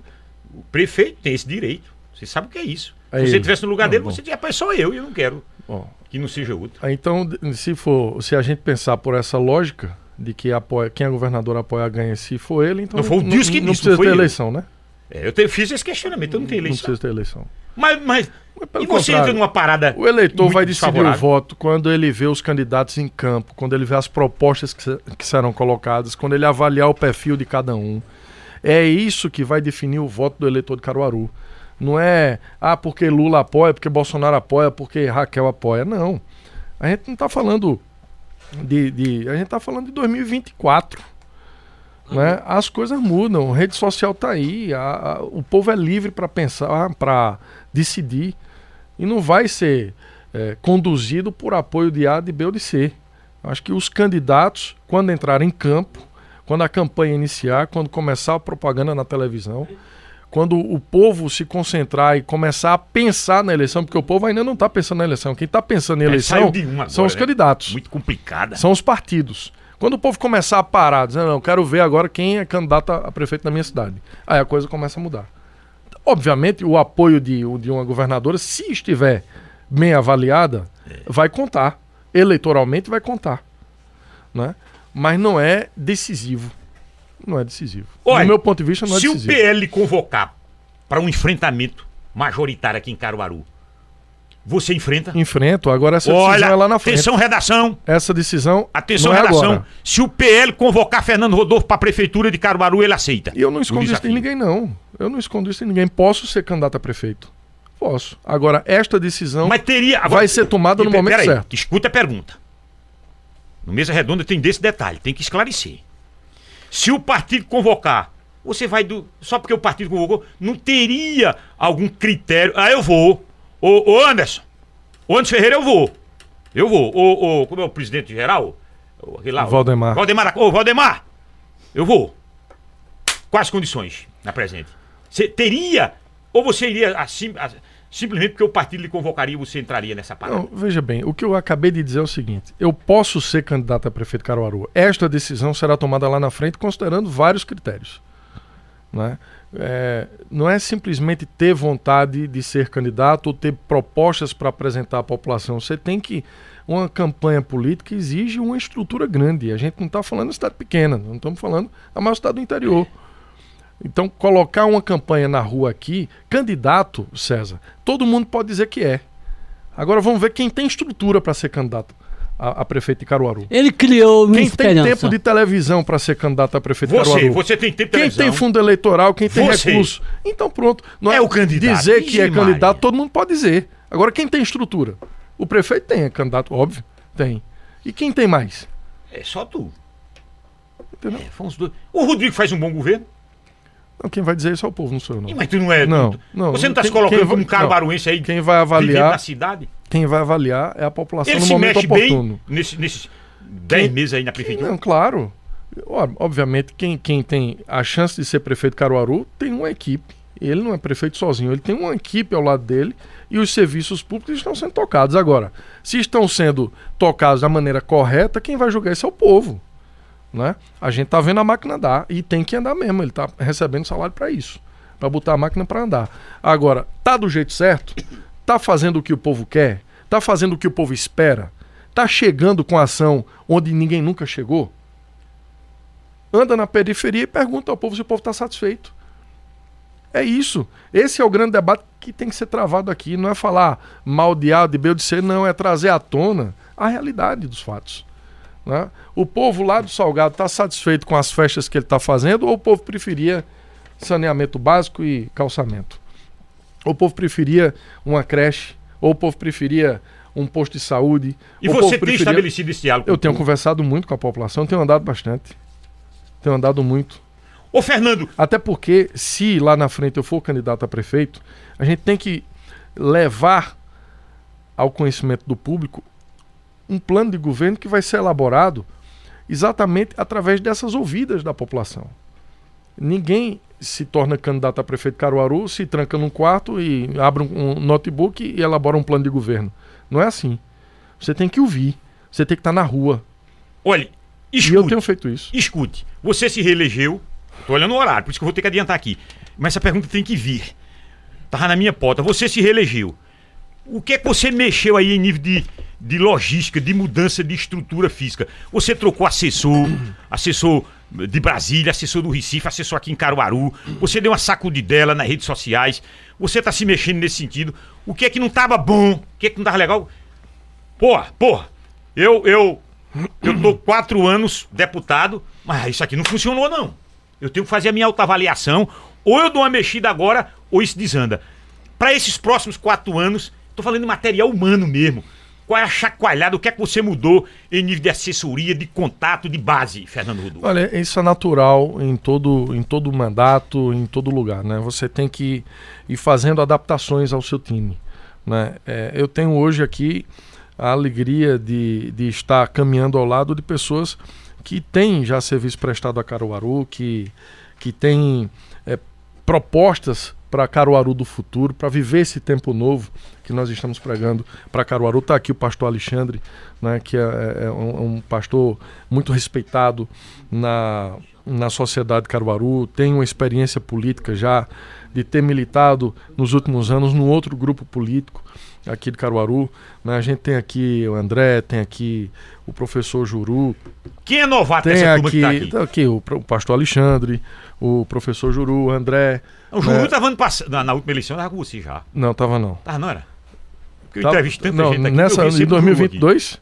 o prefeito, tem esse direito. Você sabe o que é isso. É Se você estivesse no lugar Não, dele, bom. você dizia, rapaz, sou eu e eu não quero Ó, que não seja outro. Aí, Então, se for, se a gente pensar por essa lógica de que apoia, quem é governador apoia ganha, se for ele, então Não foi o Dilson que não disse, precisa não foi ter eleição, né? É, eu te- fiz esse questionamento, eu não tenho Não eleição. precisa ter eleição. Mas, mas e você entra numa parada. O eleitor vai decidir o desfavorável. voto quando ele vê os candidatos em campo, quando ele vê as propostas que, que serão colocadas, quando ele avaliar o perfil de cada um. É isso que vai definir o voto do eleitor de Caruaru. Não é, ah, porque Lula apoia, porque Bolsonaro apoia, porque Raquel apoia. Não. A gente não está falando de, de, A gente está falando de 2024. Né? As coisas mudam, a rede social está aí, a, a, o povo é livre para pensar, para decidir. E não vai ser é, conduzido por apoio de A, de B ou de C. Acho que os candidatos, quando entrarem em campo, quando a campanha iniciar, quando começar a propaganda na televisão, quando o povo se concentrar e começar a pensar na eleição, porque o povo ainda não está pensando na eleição. Quem está pensando em É, eleição agora, são os né? candidatos, Muito complicada. são os partidos. Quando o povo começar a parar, dizendo, não, quero ver agora quem é candidato a prefeito na minha cidade, aí a coisa começa a mudar. Obviamente, o apoio de, de uma governadora, se estiver bem avaliada, É. vai contar. Eleitoralmente vai contar. Né? Mas não é decisivo. Não é decisivo. Olha, Do meu ponto de vista, não é Se o decisivo. PL convocar para um enfrentamento majoritário aqui em Caruaru, você enfrenta? Enfrento, agora essa decisão Olha, é lá na frente. atenção redação, Essa decisão atenção não é redação. agora. Se o PL convocar Fernando Rodolfo para a prefeitura de Caruaru, ele aceita. E eu não escondo isso em ninguém, não. Eu não escondo isso em ninguém. Posso ser candidato a prefeito? Posso. Agora, esta decisão Mas teria. agora- vai ser tomada no momento peraí, certo. Escuta a pergunta. No Mesa Redonda tem desse detalhe, tem que esclarecer. Se o partido convocar, você vai do. Só porque o partido convocou, não teria algum critério. Ah, eu vou. Ô, ô Anderson. Ô Anderson Ferreira, eu vou. Eu vou. Ô, ô, como é o presidente geral? Ô, aquele lá, Valdemar. Valdemar. Ô, Valdemar. Eu vou. Quais condições na presente? Você teria. Ou você iria assim, assim, simplesmente porque o partido lhe convocaria, você entraria nessa parada? Não, veja bem, o que eu acabei de dizer é o seguinte: eu posso ser candidato a prefeito Caruaru. Esta decisão será tomada lá na frente, considerando vários critérios. Né? É, não é simplesmente ter vontade de ser candidato ou ter propostas para apresentar à população. Você tem que. Uma campanha política exige uma estrutura grande. A gente não está falando de cidade pequena, não estamos falando da maior cidade do interior. Então, colocar uma campanha na rua aqui, candidato, César, todo mundo pode dizer que é. Agora vamos ver quem tem estrutura para ser candidato a, a prefeito de Caruaru. Ele criou Quem esperança. tem tempo de televisão para ser candidato a prefeito de Você, Caruaru? você tem tempo de Quem televisão. tem fundo eleitoral, quem tem Você. recurso. Então pronto. Não É o candidato. Dizer que é Ixi, candidato, Maria. todo mundo pode dizer. Agora, quem tem estrutura? O prefeito tem, é candidato, óbvio. Tem. E quem tem mais? É só tu. Entendeu? É, fomos dois. O Rodrigo faz um bom governo. Não, quem vai dizer isso é o povo, não sou eu, não. Mas tu não é. Não, não. Você não está se colocando quem como um vai- caruaruense aí. Quem vai avaliar, na cidade. quem vai avaliar é a população Ele no se momento mexe oportuno. bem nesse- nesses 10 Quem- meses aí na prefeitura. Não, claro. Obviamente, quem, quem tem a chance de ser prefeito Caruaru tem uma equipe. Ele não é prefeito sozinho, ele tem uma equipe ao lado dele e os serviços públicos estão sendo tocados. Agora, se estão sendo tocados da maneira correta, quem vai julgar isso é o povo. Né? A gente tá vendo a máquina andar e tem que andar mesmo. Ele tá recebendo salário para isso, para botar a máquina para andar. Agora, tá do jeito certo? Tá fazendo o que o povo quer? Tá fazendo o que o povo espera? Tá chegando com ação onde ninguém nunca chegou? Anda na periferia e pergunta ao povo se o povo está satisfeito. É isso. Esse é o grande debate que tem que ser travado aqui. Não é falar mal de A, de B ou de C, não. É trazer à tona a realidade dos fatos. Né? O povo lá do Salgado está satisfeito com as festas que ele está fazendo ou o povo preferia saneamento básico e calçamento? Ou o povo preferia uma creche? Ou o povo preferia um posto de saúde? E você tem preferia- estabelecido esse diálogo. Eu tenho povo. conversado muito com a população, tenho andado bastante. Tenho andado muito. Ô, Fernando, Até porque, se lá na frente eu for candidato a prefeito, a gente tem que levar ao conhecimento do público um plano de governo que vai ser elaborado exatamente através dessas ouvidas da população. Ninguém se torna candidato a prefeito Caruaru, se tranca num quarto e abre um, notebook e elabora um plano de governo. Não é assim. Você tem que ouvir, você tem que estar na rua. olha, E eu escute. tenho feito isso. Escute, você se reelegeu. Tô olhando o horário, por isso que eu vou ter que adiantar aqui. Mas essa pergunta tem que vir. Tava na minha pauta. Você se reelegeu. O que é que você mexeu aí em nível de, de logística, de mudança de estrutura física? Você trocou assessor, assessor de Brasília, assessor do Recife, assessor aqui em Caruaru. Você deu uma sacudidela nas redes sociais. Você tá se mexendo nesse sentido. O que é que não tava bom? O que é que não tava legal? Porra, porra, eu, eu, eu tô quatro anos deputado, mas isso aqui não funcionou, não. Eu tenho que fazer a minha autoavaliação. Ou eu dou uma mexida agora, ou isso desanda. Para esses próximos quatro anos, tô falando de material humano mesmo. Qual é a chacoalhada? O que é que você mudou em nível de assessoria, de contato, de base, Fernando Rodolfo? Olha, isso é natural em todo, em todo mandato, em todo lugar, né? Você tem que ir fazendo adaptações ao seu time, né? É, eu tenho hoje aqui a alegria de, de estar caminhando ao lado de pessoas que têm já serviço prestado a Caruaru, que, que têm é, propostas para Caruaru do futuro, para viver esse tempo novo que nós estamos pregando para Caruaru. Está aqui o pastor Alexandre, né, que é, é, é um, um, pastor muito respeitado na, na sociedade Caruaru, tem uma experiência política já de ter militado nos últimos anos num outro grupo político aqui de Caruaru. Né? A gente tem aqui o André, tem aqui o professor Juru. Quem é novato tem dessa aqui, que tá aqui? Tá aqui o, o pastor Alexandre, o professor Juru, o André. O Juru né? tava pass... na, na, última eleição, com você já. Não, tava não. Tava não era? Porque eu tava, entrevisto tanta não, gente aqui. Nessa, em 2022?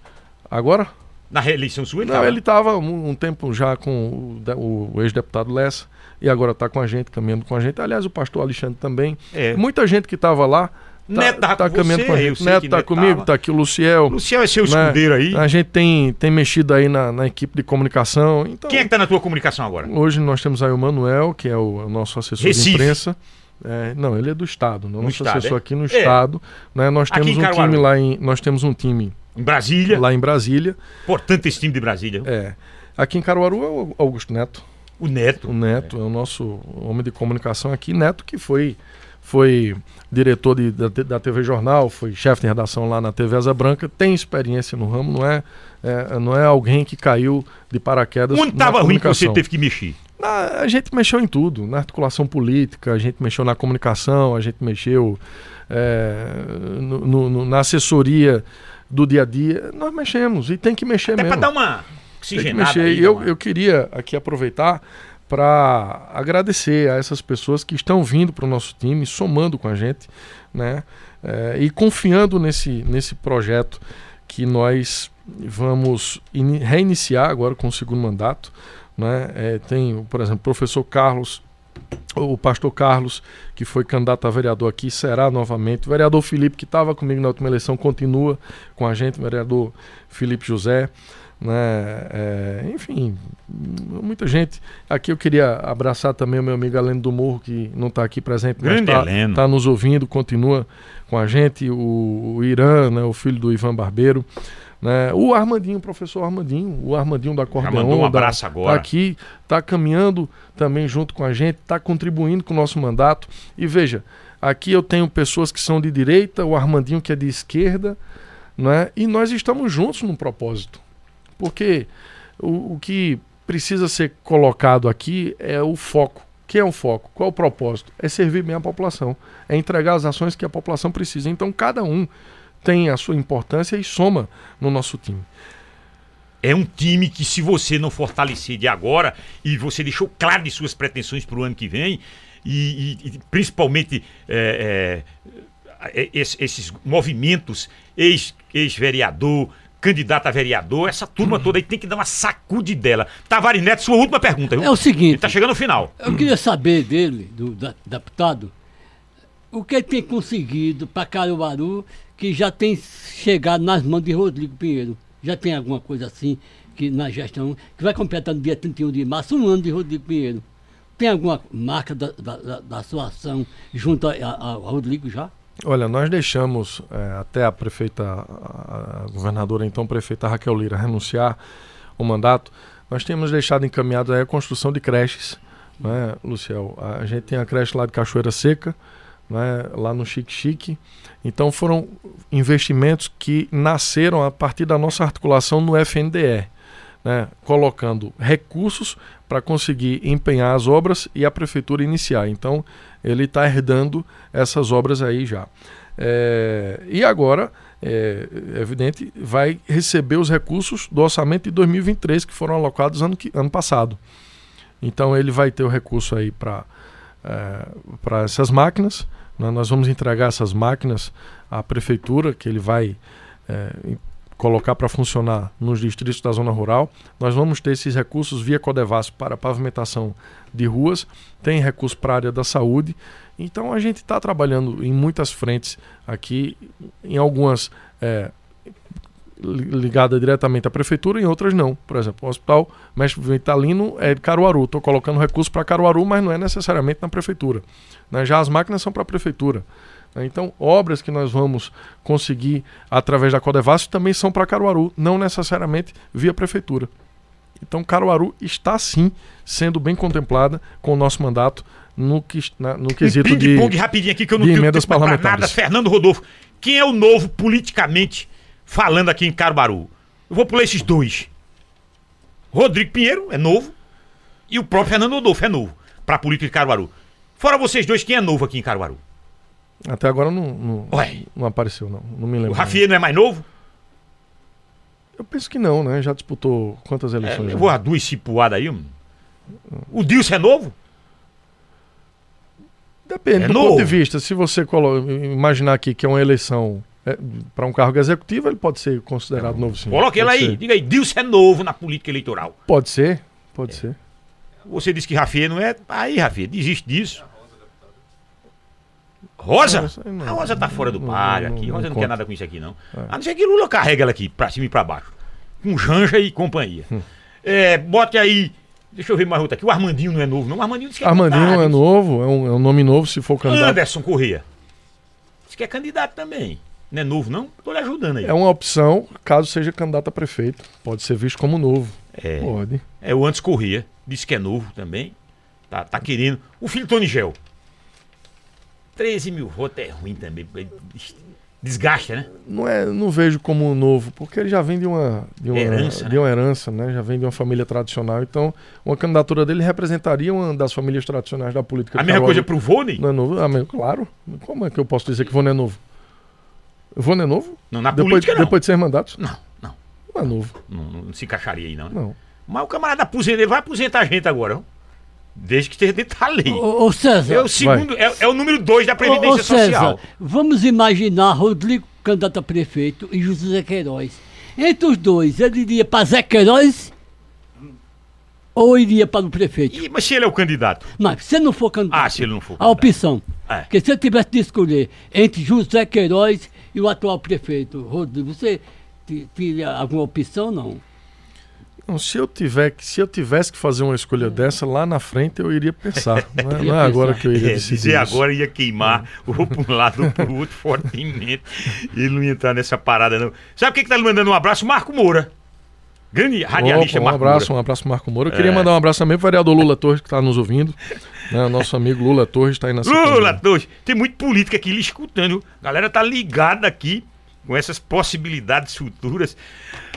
Agora? Na reeleição sua ele Não, tava? ele estava um, um, tempo já com o, o ex-deputado Lessa e agora está com a gente, caminhando com a gente. Aliás, o pastor Alexandre também. É. Muita gente que estava lá Tá, Neto tava tá com caminhando você, com a gente. Neto tá Neto comigo, tava. tá aqui o Luciel. Luciel é seu né? escudeiro aí. A gente tem, tem mexido aí na, na equipe de comunicação. Então, Quem é que tá na tua comunicação agora? Hoje nós temos aí o Manuel, que é o, o nosso assessor Recife. de imprensa. É, não, ele é do estado, não No nosso estado, assessor é? aqui no É. estado. Né? Nós Aqui temos em um Caruaru. time lá em, nós temos um time Em Brasília. lá em Brasília. Importante esse time de Brasília. É. Aqui em Caruaru é o Augusto Neto. O Neto. O Neto é, o nosso homem de comunicação aqui. Neto que foi foi diretor de, da, da TV Jornal, foi chefe de redação lá na TV Asa Branca, tem experiência no ramo, não é, é não é alguém que caiu de paraquedas. Onde na tava ruim que você teve que mexer? Na- a gente mexeu em tudo, na articulação política, a gente mexeu na comunicação, a gente mexeu é, no- no- na assessoria do dia a dia. Nós mexemos e tem que mexer Até mesmo. pra dar uma Tem que oxigenada mexer. aí. Eu, uma- eu queria aqui aproveitar para agradecer a essas pessoas que estão vindo para o nosso time, somando com a gente, né? É, e confiando nesse, nesse projeto que nós vamos ini- reiniciar agora com o segundo mandato. Né? É, tem, por exemplo, o professor Carlos, o pastor Carlos, que foi candidato a vereador aqui, será novamente. O vereador Felipe, que estava comigo na última eleição, continua com a gente, o vereador Felipe José. Né? É, enfim, muita gente. Aqui eu queria abraçar também o meu amigo Aleno do Morro, que não está aqui presente, mas está Heleno. tá nos ouvindo, continua com a gente. O, o Irã, né? o filho do Ivan Barbeiro. Né? O Armandinho, o professor Armandinho, o Armandinho da Acordeon. mandou um da- abraço agora. Tá aqui, está caminhando também junto com a gente, está contribuindo com o nosso mandato. E veja, aqui eu tenho pessoas que são de direita, o Armandinho que é de esquerda, né? e nós estamos juntos num propósito. Porque o, o que precisa ser colocado aqui é o foco. Que é o foco? Qual é o propósito? É servir bem a população. É entregar as ações que a população precisa. Então cada um tem a sua importância e soma no nosso time. É um time que, se você não fortalecer de agora, e você deixou claro de suas pretensões para o ano que vem, e, e- e principalmente é, é, é, es- esses movimentos, ex- ex-vereador, candidato a vereador, essa turma toda aí tem que dar uma sacudidela. Tavares Neto, sua última pergunta. viu? É o seguinte. Ele tá chegando no final. Eu queria saber dele, do da- deputado, o que ele tem conseguido para Caruaru que já tem chegado nas mãos de Rodrigo Pinheiro. Já tem alguma coisa assim que na gestão, que vai completar no dia 31 de março, um ano de Rodrigo Pinheiro. Tem alguma marca da, da, da- sua ação junto a, Rodrigo já? Olha, nós deixamos eh, até a prefeita, a, governadora, então prefeita Raquel Lira, renunciar o mandato. Nós temos deixado encaminhado a construção de creches, né, Luciel? A gente tem a creche lá de Cachoeira Seca, né, lá no Chique Chique. Então foram investimentos que nasceram a partir da nossa articulação no FNDE, né, colocando recursos para conseguir empenhar as obras e a prefeitura iniciar. Então ele está herdando essas obras aí já. É, e agora, é, é evidente, vai receber os recursos do orçamento de 2023 que foram alocados ano, ano passado. Então ele vai ter o recurso aí para para essas máquinas. né? Nós vamos entregar essas máquinas à prefeitura, que ele vai é, colocar para funcionar nos distritos da zona rural. Nós vamos ter esses recursos via Codevas para pavimentação de ruas, tem recurso para a área da saúde. Então a gente está trabalhando em muitas frentes aqui, em algumas é, li- ligada diretamente à prefeitura e outras não. Por exemplo, o Hospital Mestre Vitalino é de Caruaru. Estou colocando recurso para Caruaru, mas não é necessariamente na prefeitura. né? Já as máquinas são para a prefeitura. Né? Então, obras que nós vamos conseguir através da Codevasf também são para Caruaru, não necessariamente via prefeitura. Então, Caruaru está sim sendo bem contemplada com o nosso mandato no, que, na- no quesito um de. ping-pong rapidinho aqui que eu não tenho emendas tempo pra nada. parlamentares. Fernando Rodolfo. Quem é o novo politicamente falando aqui em Caruaru? Eu vou pular esses dois. Rodrigo Pinheiro é novo e o próprio Fernando Rodolfo é novo pra política de Caruaru. Fora vocês dois, quem é novo aqui em Caruaru? Até agora não, não, Ué. não apareceu, não. Não me O lembro. Rafier não é mais novo? Eu penso que não, né? Já disputou quantas É, eleições? eu já? vou a duas cipuadas aí. mano. O Dilson é novo? Depende É do novo. ponto de vista. Se você imaginar aqui que é uma eleição para um cargo executivo, ele pode ser considerado novo sim. Coloque ele aí. ser. Diga aí, Dilson é novo na política eleitoral. Pode ser, pode ser. Você disse que Rafier não é. Aí, Rafier, desiste disso. Rosa? Não, não. A Rosa tá fora do Não, páreo não, aqui. não Rosa não conta. quer nada com isso aqui, não. A não ser que Lula carrega ela aqui, pra cima e pra baixo. Com Janja e companhia. Hum. É, bote aí. Deixa eu ver mais outra aqui. O Armandinho não é novo, não. O Armandinho disse que é Armandinho candidato. é novo, é um, é um nome novo se for candidato. Anderson Corrêa. Diz que é candidato também. Não é novo, não? Tô lhe ajudando aí. É uma opção caso seja candidato a prefeito. Pode ser visto como novo. É. Pode. É o Antes Corrêa. Disse que é novo também. Tá, tá querendo. O filho Tony Gel. 13 mil votos é ruim também. Desgasta, né? Não, é, não vejo como novo, porque ele já vem de uma, de uma, Herança, de uma herança, né? Já vem de uma família tradicional. Então, uma candidatura dele representaria uma das famílias tradicionais da política. A mesma coisa pro Vônei? Não é novo? Ah, mas, claro. Como é que eu posso dizer que Ivone é novo? Ivone é novo? Não, na depois, política não. depois de seis mandatos? Não, não, Não é novo. não. Não se encaixaria aí, não. né? Não. Mas o camarada aposenta, ele vai aposentar a gente agora. ó. Desde que esteja dentro da lei. Ô, ô César, É o segundo, é, é o número dois da Previdência ô, ô, César, Social. vamos imaginar Rodrigo candidato a prefeito e José Queiroz. Entre os dois, ele iria para Zé Queiroz ou iria para o prefeito? Ih, mas se ele é o candidato? Mas se não for candidato, Ah, se ele não for a candidato. opção. É. Porque se eu tivesse de escolher entre José Queiroz e o atual prefeito, Rodrigo, você te- teria alguma opção não? Não, se eu tiver que- se eu tivesse que fazer uma escolha dessa lá na frente eu iria pensar. Não é, não é agora que eu iria É, decidir. dizer isso. agora ia queimar ou para um lado ou para o outro fortemente. Ele não ia entrar nessa parada, não. Sabe quem que tá lhe mandando um abraço? Marco Moura. Grande radialista Opa, um abraço, Moura. um abraço, Marco Moura. Eu queria É. mandar um abraço também pro vereador Lula Torres, que está nos ouvindo. né, Nosso amigo Lula Torres está aí na Lula, dois. Tem muito política aqui lhe escutando. A galera tá ligada aqui com essas possibilidades futuras.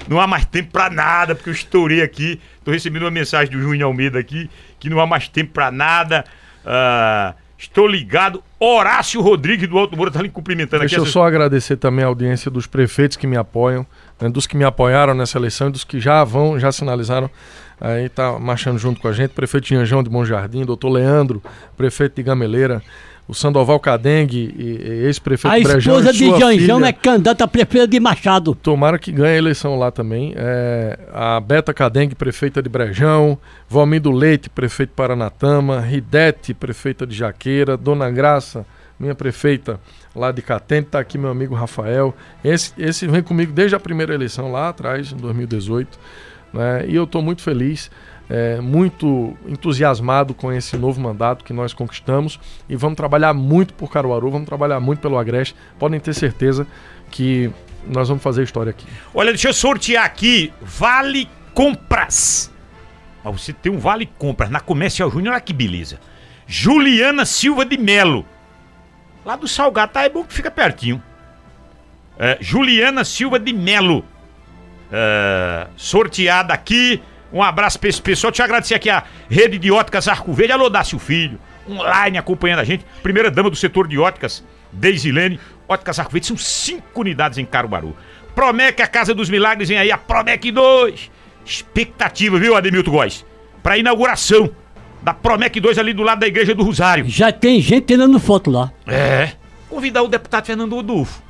Não há mais tempo pra nada, porque eu estourei aqui. Tô recebendo uma mensagem do Júnior Almeida aqui, que não há mais tempo pra nada. Ah, estou ligado. Horácio Rodrigues do Alto Moura tá lhe cumprimentando Deixa aqui. eu essas- só agradecer também a audiência dos prefeitos que me apoiam, né, dos que me apoiaram nessa eleição e dos que já vão, já sinalizaram, aí tá marchando junto com a gente, prefeito Janjão de Bom Jardim, doutor Leandro, prefeito de Gameleira, o Sandoval Cadengue, ex-prefeito A Brejão esposa e de Janjão filha. é candidata a prefeita de Machado. Tomara que ganhe a eleição lá também. É, a Beta Cadengue, prefeita de Brejão. Valmindo Leite, prefeito de Paranatama. Ridete, prefeita de Jaqueira. Dona Graça, minha prefeita lá de Catente. Está aqui meu amigo Rafael. Esse, esse vem comigo desde a primeira eleição lá atrás, em 2018. né? E eu estou muito feliz. É, muito entusiasmado com esse novo mandato que nós conquistamos e vamos trabalhar muito por Caruaru, vamos trabalhar muito pelo Agreste. Podem ter certeza que nós vamos fazer história aqui. Olha, deixa eu sortear aqui Vale Compras. Ó, você tem um Vale Compras na Comercial Júnior, olha que beleza. Juliana Silva de Melo. Lá do Salgado, tá? É bom que fica pertinho. É, Juliana Silva de Melo. É, sorteada aqui. Um abraço pra esse pessoal. Deixa eu agradecer aqui a rede de óticas Arco Verde. Alô, Dácio Filho. Online acompanhando a gente. Primeira dama do setor de óticas, Deisilene. Óticas Arco Verde. São cinco unidades em Caruaru. Promec, a Casa dos Milagres, vem aí a Promec 2. Expectativa, viu, Ademilton Góes? Pra inauguração da Promec 2 ali do lado da Igreja do Rosário. Já tem gente tirando foto lá. É. Convidar o deputado Fernando Rodolfo.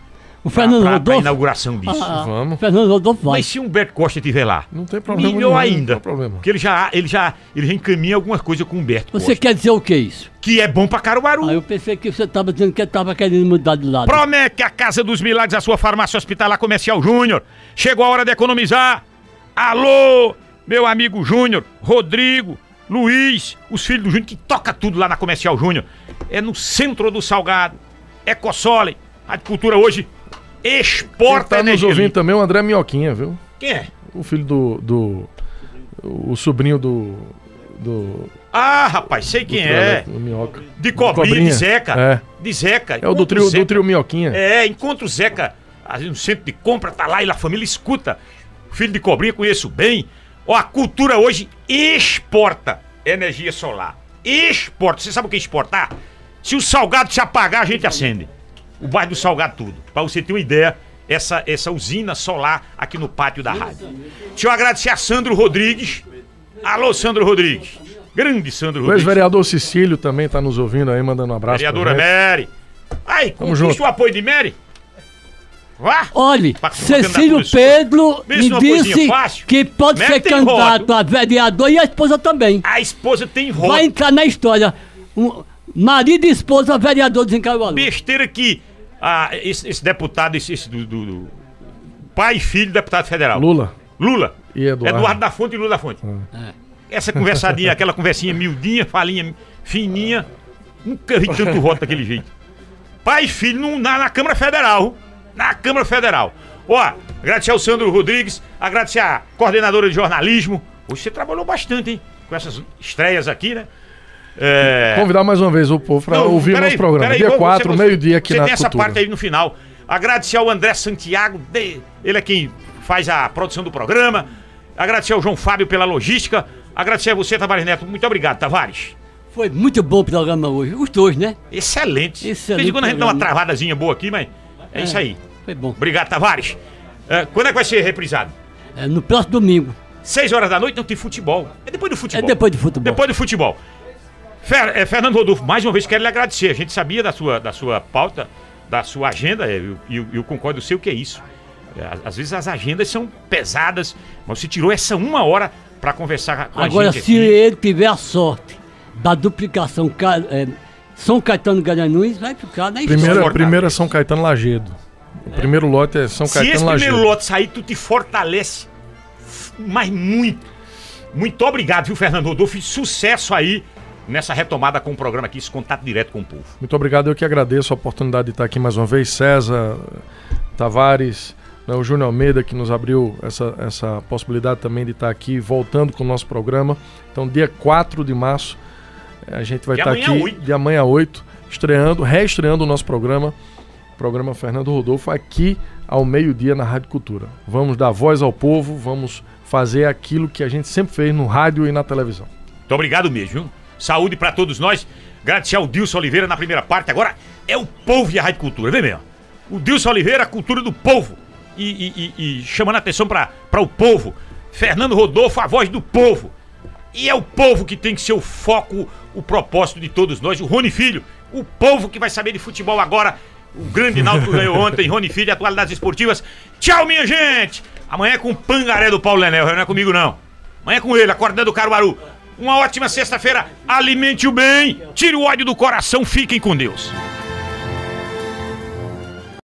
O Fernando pra, pra, pra Rodolfo. inauguração disso. Ah, Vamos. O Fernando Rodolfo vai. Mas se Humberto Costa estiver lá, Não tem problema. melhor nenhum, ainda. Não tem problema. Porque ele já, ele já, ele já encaminha algumas coisas com o Humberto Você Costa. quer dizer o que isso? Que é bom pra Caruaru. Ah, eu pensei que você estava dizendo que estava querendo mudar de lado. Promete a Casa dos Milagres, a sua farmácia hospitalar comercial Júnior. Chegou a hora de economizar. Alô, meu amigo Júnior, Rodrigo, Luiz, os filhos do Júnior, que toca tudo lá na Comercial Júnior. É no centro do Salgado. Ecosole. A cultura hoje Quem exporta tá nos ouvindo também é o André Minhoquinha, viu? Quem é? O filho do. do o sobrinho do. Do. Ah, rapaz, sei quem é. Minhoca. De cobrinha, de Zeca. É. De Zeca. É o do trio, Zeca. do trio Minhoquinha. É, encontra o Zeca no centro de compra, tá lá e a família escuta. Filho de cobrinha, conheço bem. Ó, a cultura hoje exporta energia solar. Exporta. Você sabe o que é exportar? Se o salgado se apagar, a gente acende. O bairro do Salgado tudo. Pra você ter uma ideia, essa, essa usina solar aqui no pátio da rádio. Deixa eu agradecer a Sandro Rodrigues. Alô, Sandro Rodrigues. Grande Sandro O Rodrigues. ex-vereador Cecílio também tá nos ouvindo aí, mandando um abraço. pra Vereadora. Mary. Aí, conquista o apoio de Mary. Vá. Olhe, Cecílio. Pedro me disse que pode ser candidato a vereador e a esposa também. A esposa tem voto. Vai entrar na história. Um, marido e esposa vereadores em Caruaru. Besteira que ah, esse, esse deputado, esse, esse do, do- do- pai e filho deputado federal. Lula. Lula. E Eduardo. da Fonte e Lula da Fonte. Essa conversadinha, aquela conversinha miudinha, falinha fininha. Nunca vi tanto voto daquele jeito. Pai e filho no- na, na Câmara Federal. Na Câmara Federal. Ó, agradecer ao Sandro Rodrigues, agradecer à coordenadora de jornalismo. Hoje você trabalhou bastante, hein? Com essas estreias aqui, né? É... Convidar mais uma vez o povo para ouvir o nosso programa. peraí, Dia você- 4, você- meio-dia aqui você na tem essa Cultura. parte aí no final. Agradecer ao André Santiago, de- ele é quem faz a produção do programa. Agradecer ao João Fábio pela logística. Agradecer a você, Tavares Neto. Muito obrigado, Tavares. Foi muito bom o programa hoje. Os dois, né? Excelente. Excelente De vez em quando a gente dá uma travadazinha boa aqui, mas é, isso aí. Foi bom. Obrigado, Tavares. É, quando é que vai ser reprisado? É, no próximo domingo. Seis horas da noite não tem futebol. É depois do futebol. É depois do futebol. Depois do futebol. Fer- é, Fernando Rodolfo, mais uma vez quero lhe agradecer. A gente sabia da sua, da sua pauta, da sua agenda, é, e eu, eu concordo, eu sei o que é isso. É, às- vezes as agendas são pesadas, mas você tirou essa uma hora pra conversar com Agora, a gente se aqui. ele tiver a sorte da duplicação Ca- é, São Caetano Garanhuns, vai ficar na história. Primeira, é São Caetano Lagedo. O primeiro lote é São Se esse Caetano primeiro Lagedo. lote sair, tu te fortalece. Mas muito. Muito obrigado, viu, Fernando Rodolfo? E sucesso aí nessa retomada com o programa aqui, esse contato direto com o povo. Muito obrigado, eu que agradeço a oportunidade de estar aqui mais uma vez. César, Tavares, né, o Júnior Almeida que nos abriu essa, essa possibilidade também de estar aqui voltando com o nosso programa. Então, dia 4 de março, eh, a gente vai De estar aqui, a oito. de amanhã a 8, estreando, reestreando o nosso programa, programa Fernando Rodolfo, aqui ao meio-dia na Rádio Cultura. Vamos dar voz ao povo, vamos fazer aquilo que a gente sempre fez no rádio e na televisão. Muito obrigado mesmo, viu? Saúde pra todos nós. Agradecer ao Dilson Oliveira na primeira parte. Agora é o povo e a Rádio Cultura, vem mesmo. O Dilson Oliveira, a cultura do povo. E, e- e- e chamando a atenção pra pra o povo. Fernando Rodolfo, a voz do povo. E é o povo que tem que ser o foco, o propósito de todos nós. O Rony Filho, o povo que vai saber de futebol agora. O grande Náutico ganhou ontem, Rony Filho, atualidades esportivas. Tchau, minha gente! Amanhã é com o pangaré do Paulo Lenel, não é comigo não. Amanhã é com ele, acordando o Caruaru. Uma ótima sexta-feira, alimente o bem, tire o ódio do coração, fiquem com Deus.